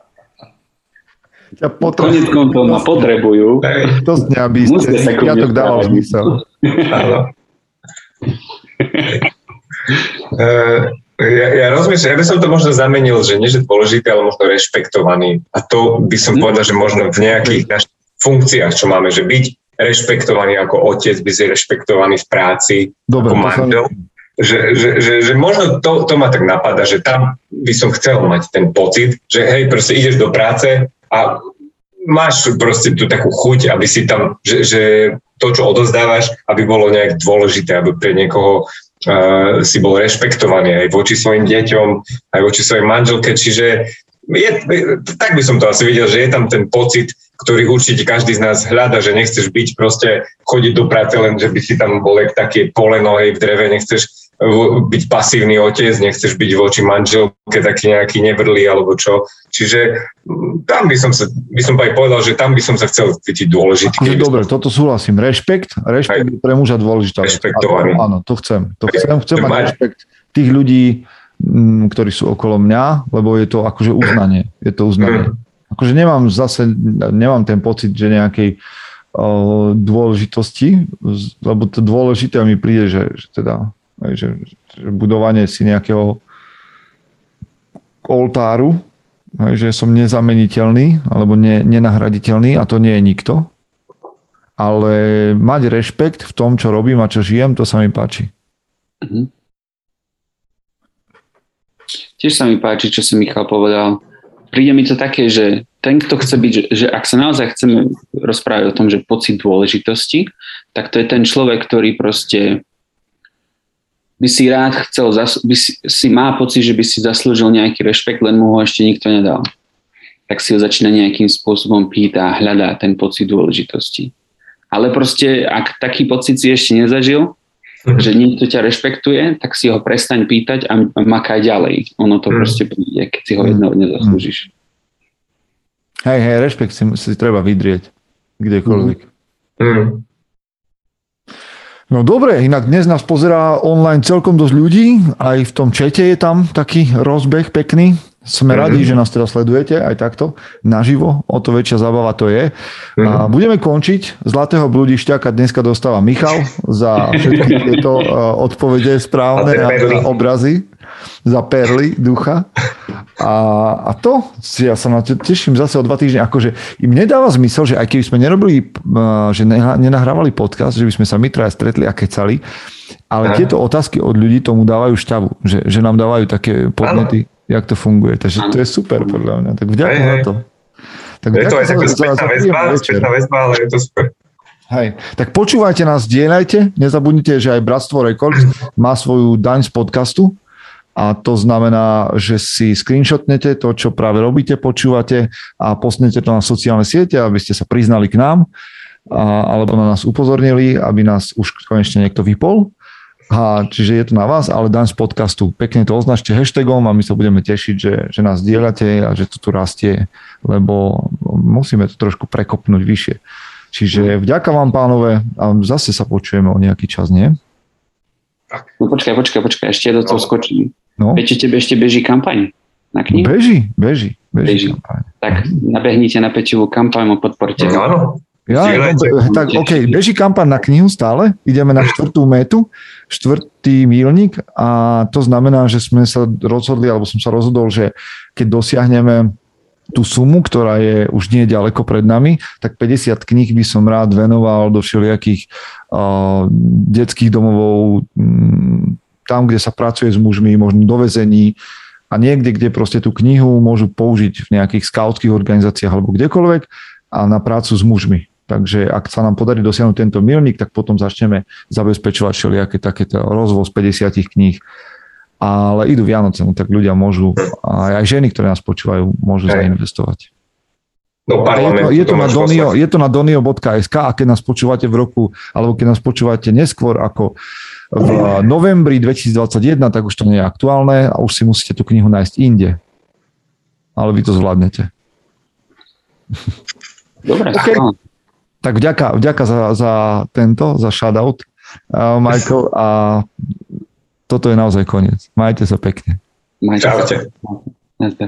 ja potrebujú. to ma potrebujú. To z dňa by ste, ja to dával zmysel. Uh, ja, ja rozmýšľam, ja by som to možno zamenil, že nie že dôležité, ale možno rešpektovaný. A to by som hmm. povedal, že možno v nejakých hm. našich funkciách, čo máme, že byť rešpektovaný ako otec, byť rešpektovaný v práci, Dobre, ako manžel. Že, že, že, že možno to, to ma tak napadá, že tam by som chcel mať ten pocit, že hej, proste ideš do práce a máš proste tú takú chuť, aby si tam, že, že to, čo odozdávaš, aby bolo nejak dôležité, aby pre niekoho uh, si bol rešpektovaný aj voči svojim deťom, aj voči svojej manželke, čiže je, tak by som to asi videl, že je tam ten pocit, ktorý určite každý z nás hľada, že nechceš byť proste chodiť do práce len, že by si tam bol také poleno hej, v dreve, nechceš byť pasívny otec, nechceš byť voči manželke taký nejaký nevrlý alebo čo. Čiže tam by som sa, by som aj povedal, že tam by som sa chcel cítiť dôležitý. Akože dobre, som... toto súhlasím. Rešpekt, rešpekt je pre muža dôležitá. Rešpektovaný. Áno, to chcem. To chcem, chcem mať rešpekt tých ľudí, ktorí sú okolo mňa, lebo je to akože uznanie. Je to uznanie. Akože nemám zase, nemám ten pocit, že nejakej dôležitosti, lebo to dôležité mi príde, že, že teda že, že budovanie si nejakého oltáru, že som nezameniteľný alebo ne, nenahraditeľný a to nie je nikto. Ale mať rešpekt v tom, čo robím a čo žijem, to sa mi páči. Mhm. Tiež sa mi páči, čo si Michal povedal. Príde mi to také, že ten, kto chce byť, že, že ak sa naozaj chceme rozprávať o tom, že pocit dôležitosti, tak to je ten človek, ktorý proste by si rád chcel, by si, si má pocit, že by si zaslúžil nejaký rešpekt, len mu ho ešte nikto nedal. Tak si ho začína nejakým spôsobom pýta a hľadá ten pocit dôležitosti. Ale proste, ak taký pocit si ešte nezažil. Že niekto ťa rešpektuje, tak si ho prestaň pýtať a makaj ďalej. Ono to mm. proste príde, keď si ho jedného dňa zaslúžiš. Hej, hej, rešpekt si, si treba vydrieť kdekoľvek. Mm. No dobre, inak dnes nás pozerá online celkom dosť ľudí, aj v tom čete je tam taký rozbeh pekný. Sme mm-hmm. radi, že nás teda sledujete aj takto naživo, o to väčšia zábava to je. Mm-hmm. A mhm. budeme končiť. Zlatého bludišťaka dneska dostáva Michal za všetky tieto odpovede správne a, a obrazy za perly ducha. A, a to, ja sa na to teším zase o dva týždne, akože im nedáva zmysel, že aj keby sme nerobili, že nenahrávali podcast, že by sme sa my traja stretli a kecali, ale Aha. tieto otázky od ľudí tomu dávajú šťavu, že, že nám dávajú také podnety, ano. Jak to funguje. Takže to je super podľa mňa. Tak vďakujem za to. Tak je to aj taká spätná väzba, spätná väzba, ale je to super. Hej, tak počúvajte nás, dielajte, nezabudnite, že aj Bratstvo Records má svoju daň z podcastu, a to znamená, že si screenshotnete to, čo práve robíte, počúvate a posnete to na sociálne siete, aby ste sa priznali k nám a, alebo na nás upozornili, aby nás už konečne niekto vypol. A čiže je to na vás, ale daň z podcastu. Pekne to označte hashtagom a my sa budeme tešiť, že, že nás dielate a že to tu rastie, lebo musíme to trošku prekopnúť vyššie. Čiže vďaka vám pánové a zase sa počujeme o nejaký čas, nie? No počkaj, počkaj, počkaj, ešte do toho skočím. No. Viete, tebe ešte beží kampaň na knihu? Beží, beží, beží. beží. Kampaň. Tak nabehnite na pečivú kampaň a podporte. No, áno. Ja, no, tak OK, beží kampaň na knihu stále, ideme na štvrtú metu, štvrtý mílnik a to znamená, že sme sa rozhodli, alebo som sa rozhodol, že keď dosiahneme tú sumu, ktorá je už nie ďaleko pred nami, tak 50 kníh by som rád venoval do všelijakých uh, detských domovov, um, tam, kde sa pracuje s mužmi, možno do vezení a niekde, kde proste tú knihu môžu použiť v nejakých skautských organizáciách alebo kdekoľvek a na prácu s mužmi. Takže ak sa nám podarí dosiahnuť tento milník, tak potom začneme zabezpečovať všelijaké takéto rozvoz 50 kníh. Ale idú Vianoce, no tak ľudia môžu, aj, aj ženy, ktoré nás počúvajú, môžu zainvestovať. No, je, to, je, to na donio, je to na donio.sk a keď nás počúvate v roku, alebo keď nás počúvate neskôr ako v novembri 2021, tak už to nie je aktuálne a už si musíte tú knihu nájsť inde. Ale vy to zvládnete. Dobre, okay. Tak vďaka, vďaka za, za tento, za shoutout, uh, Michael, a toto je naozaj koniec. Majte sa pekne. Majte Čaute. Sa.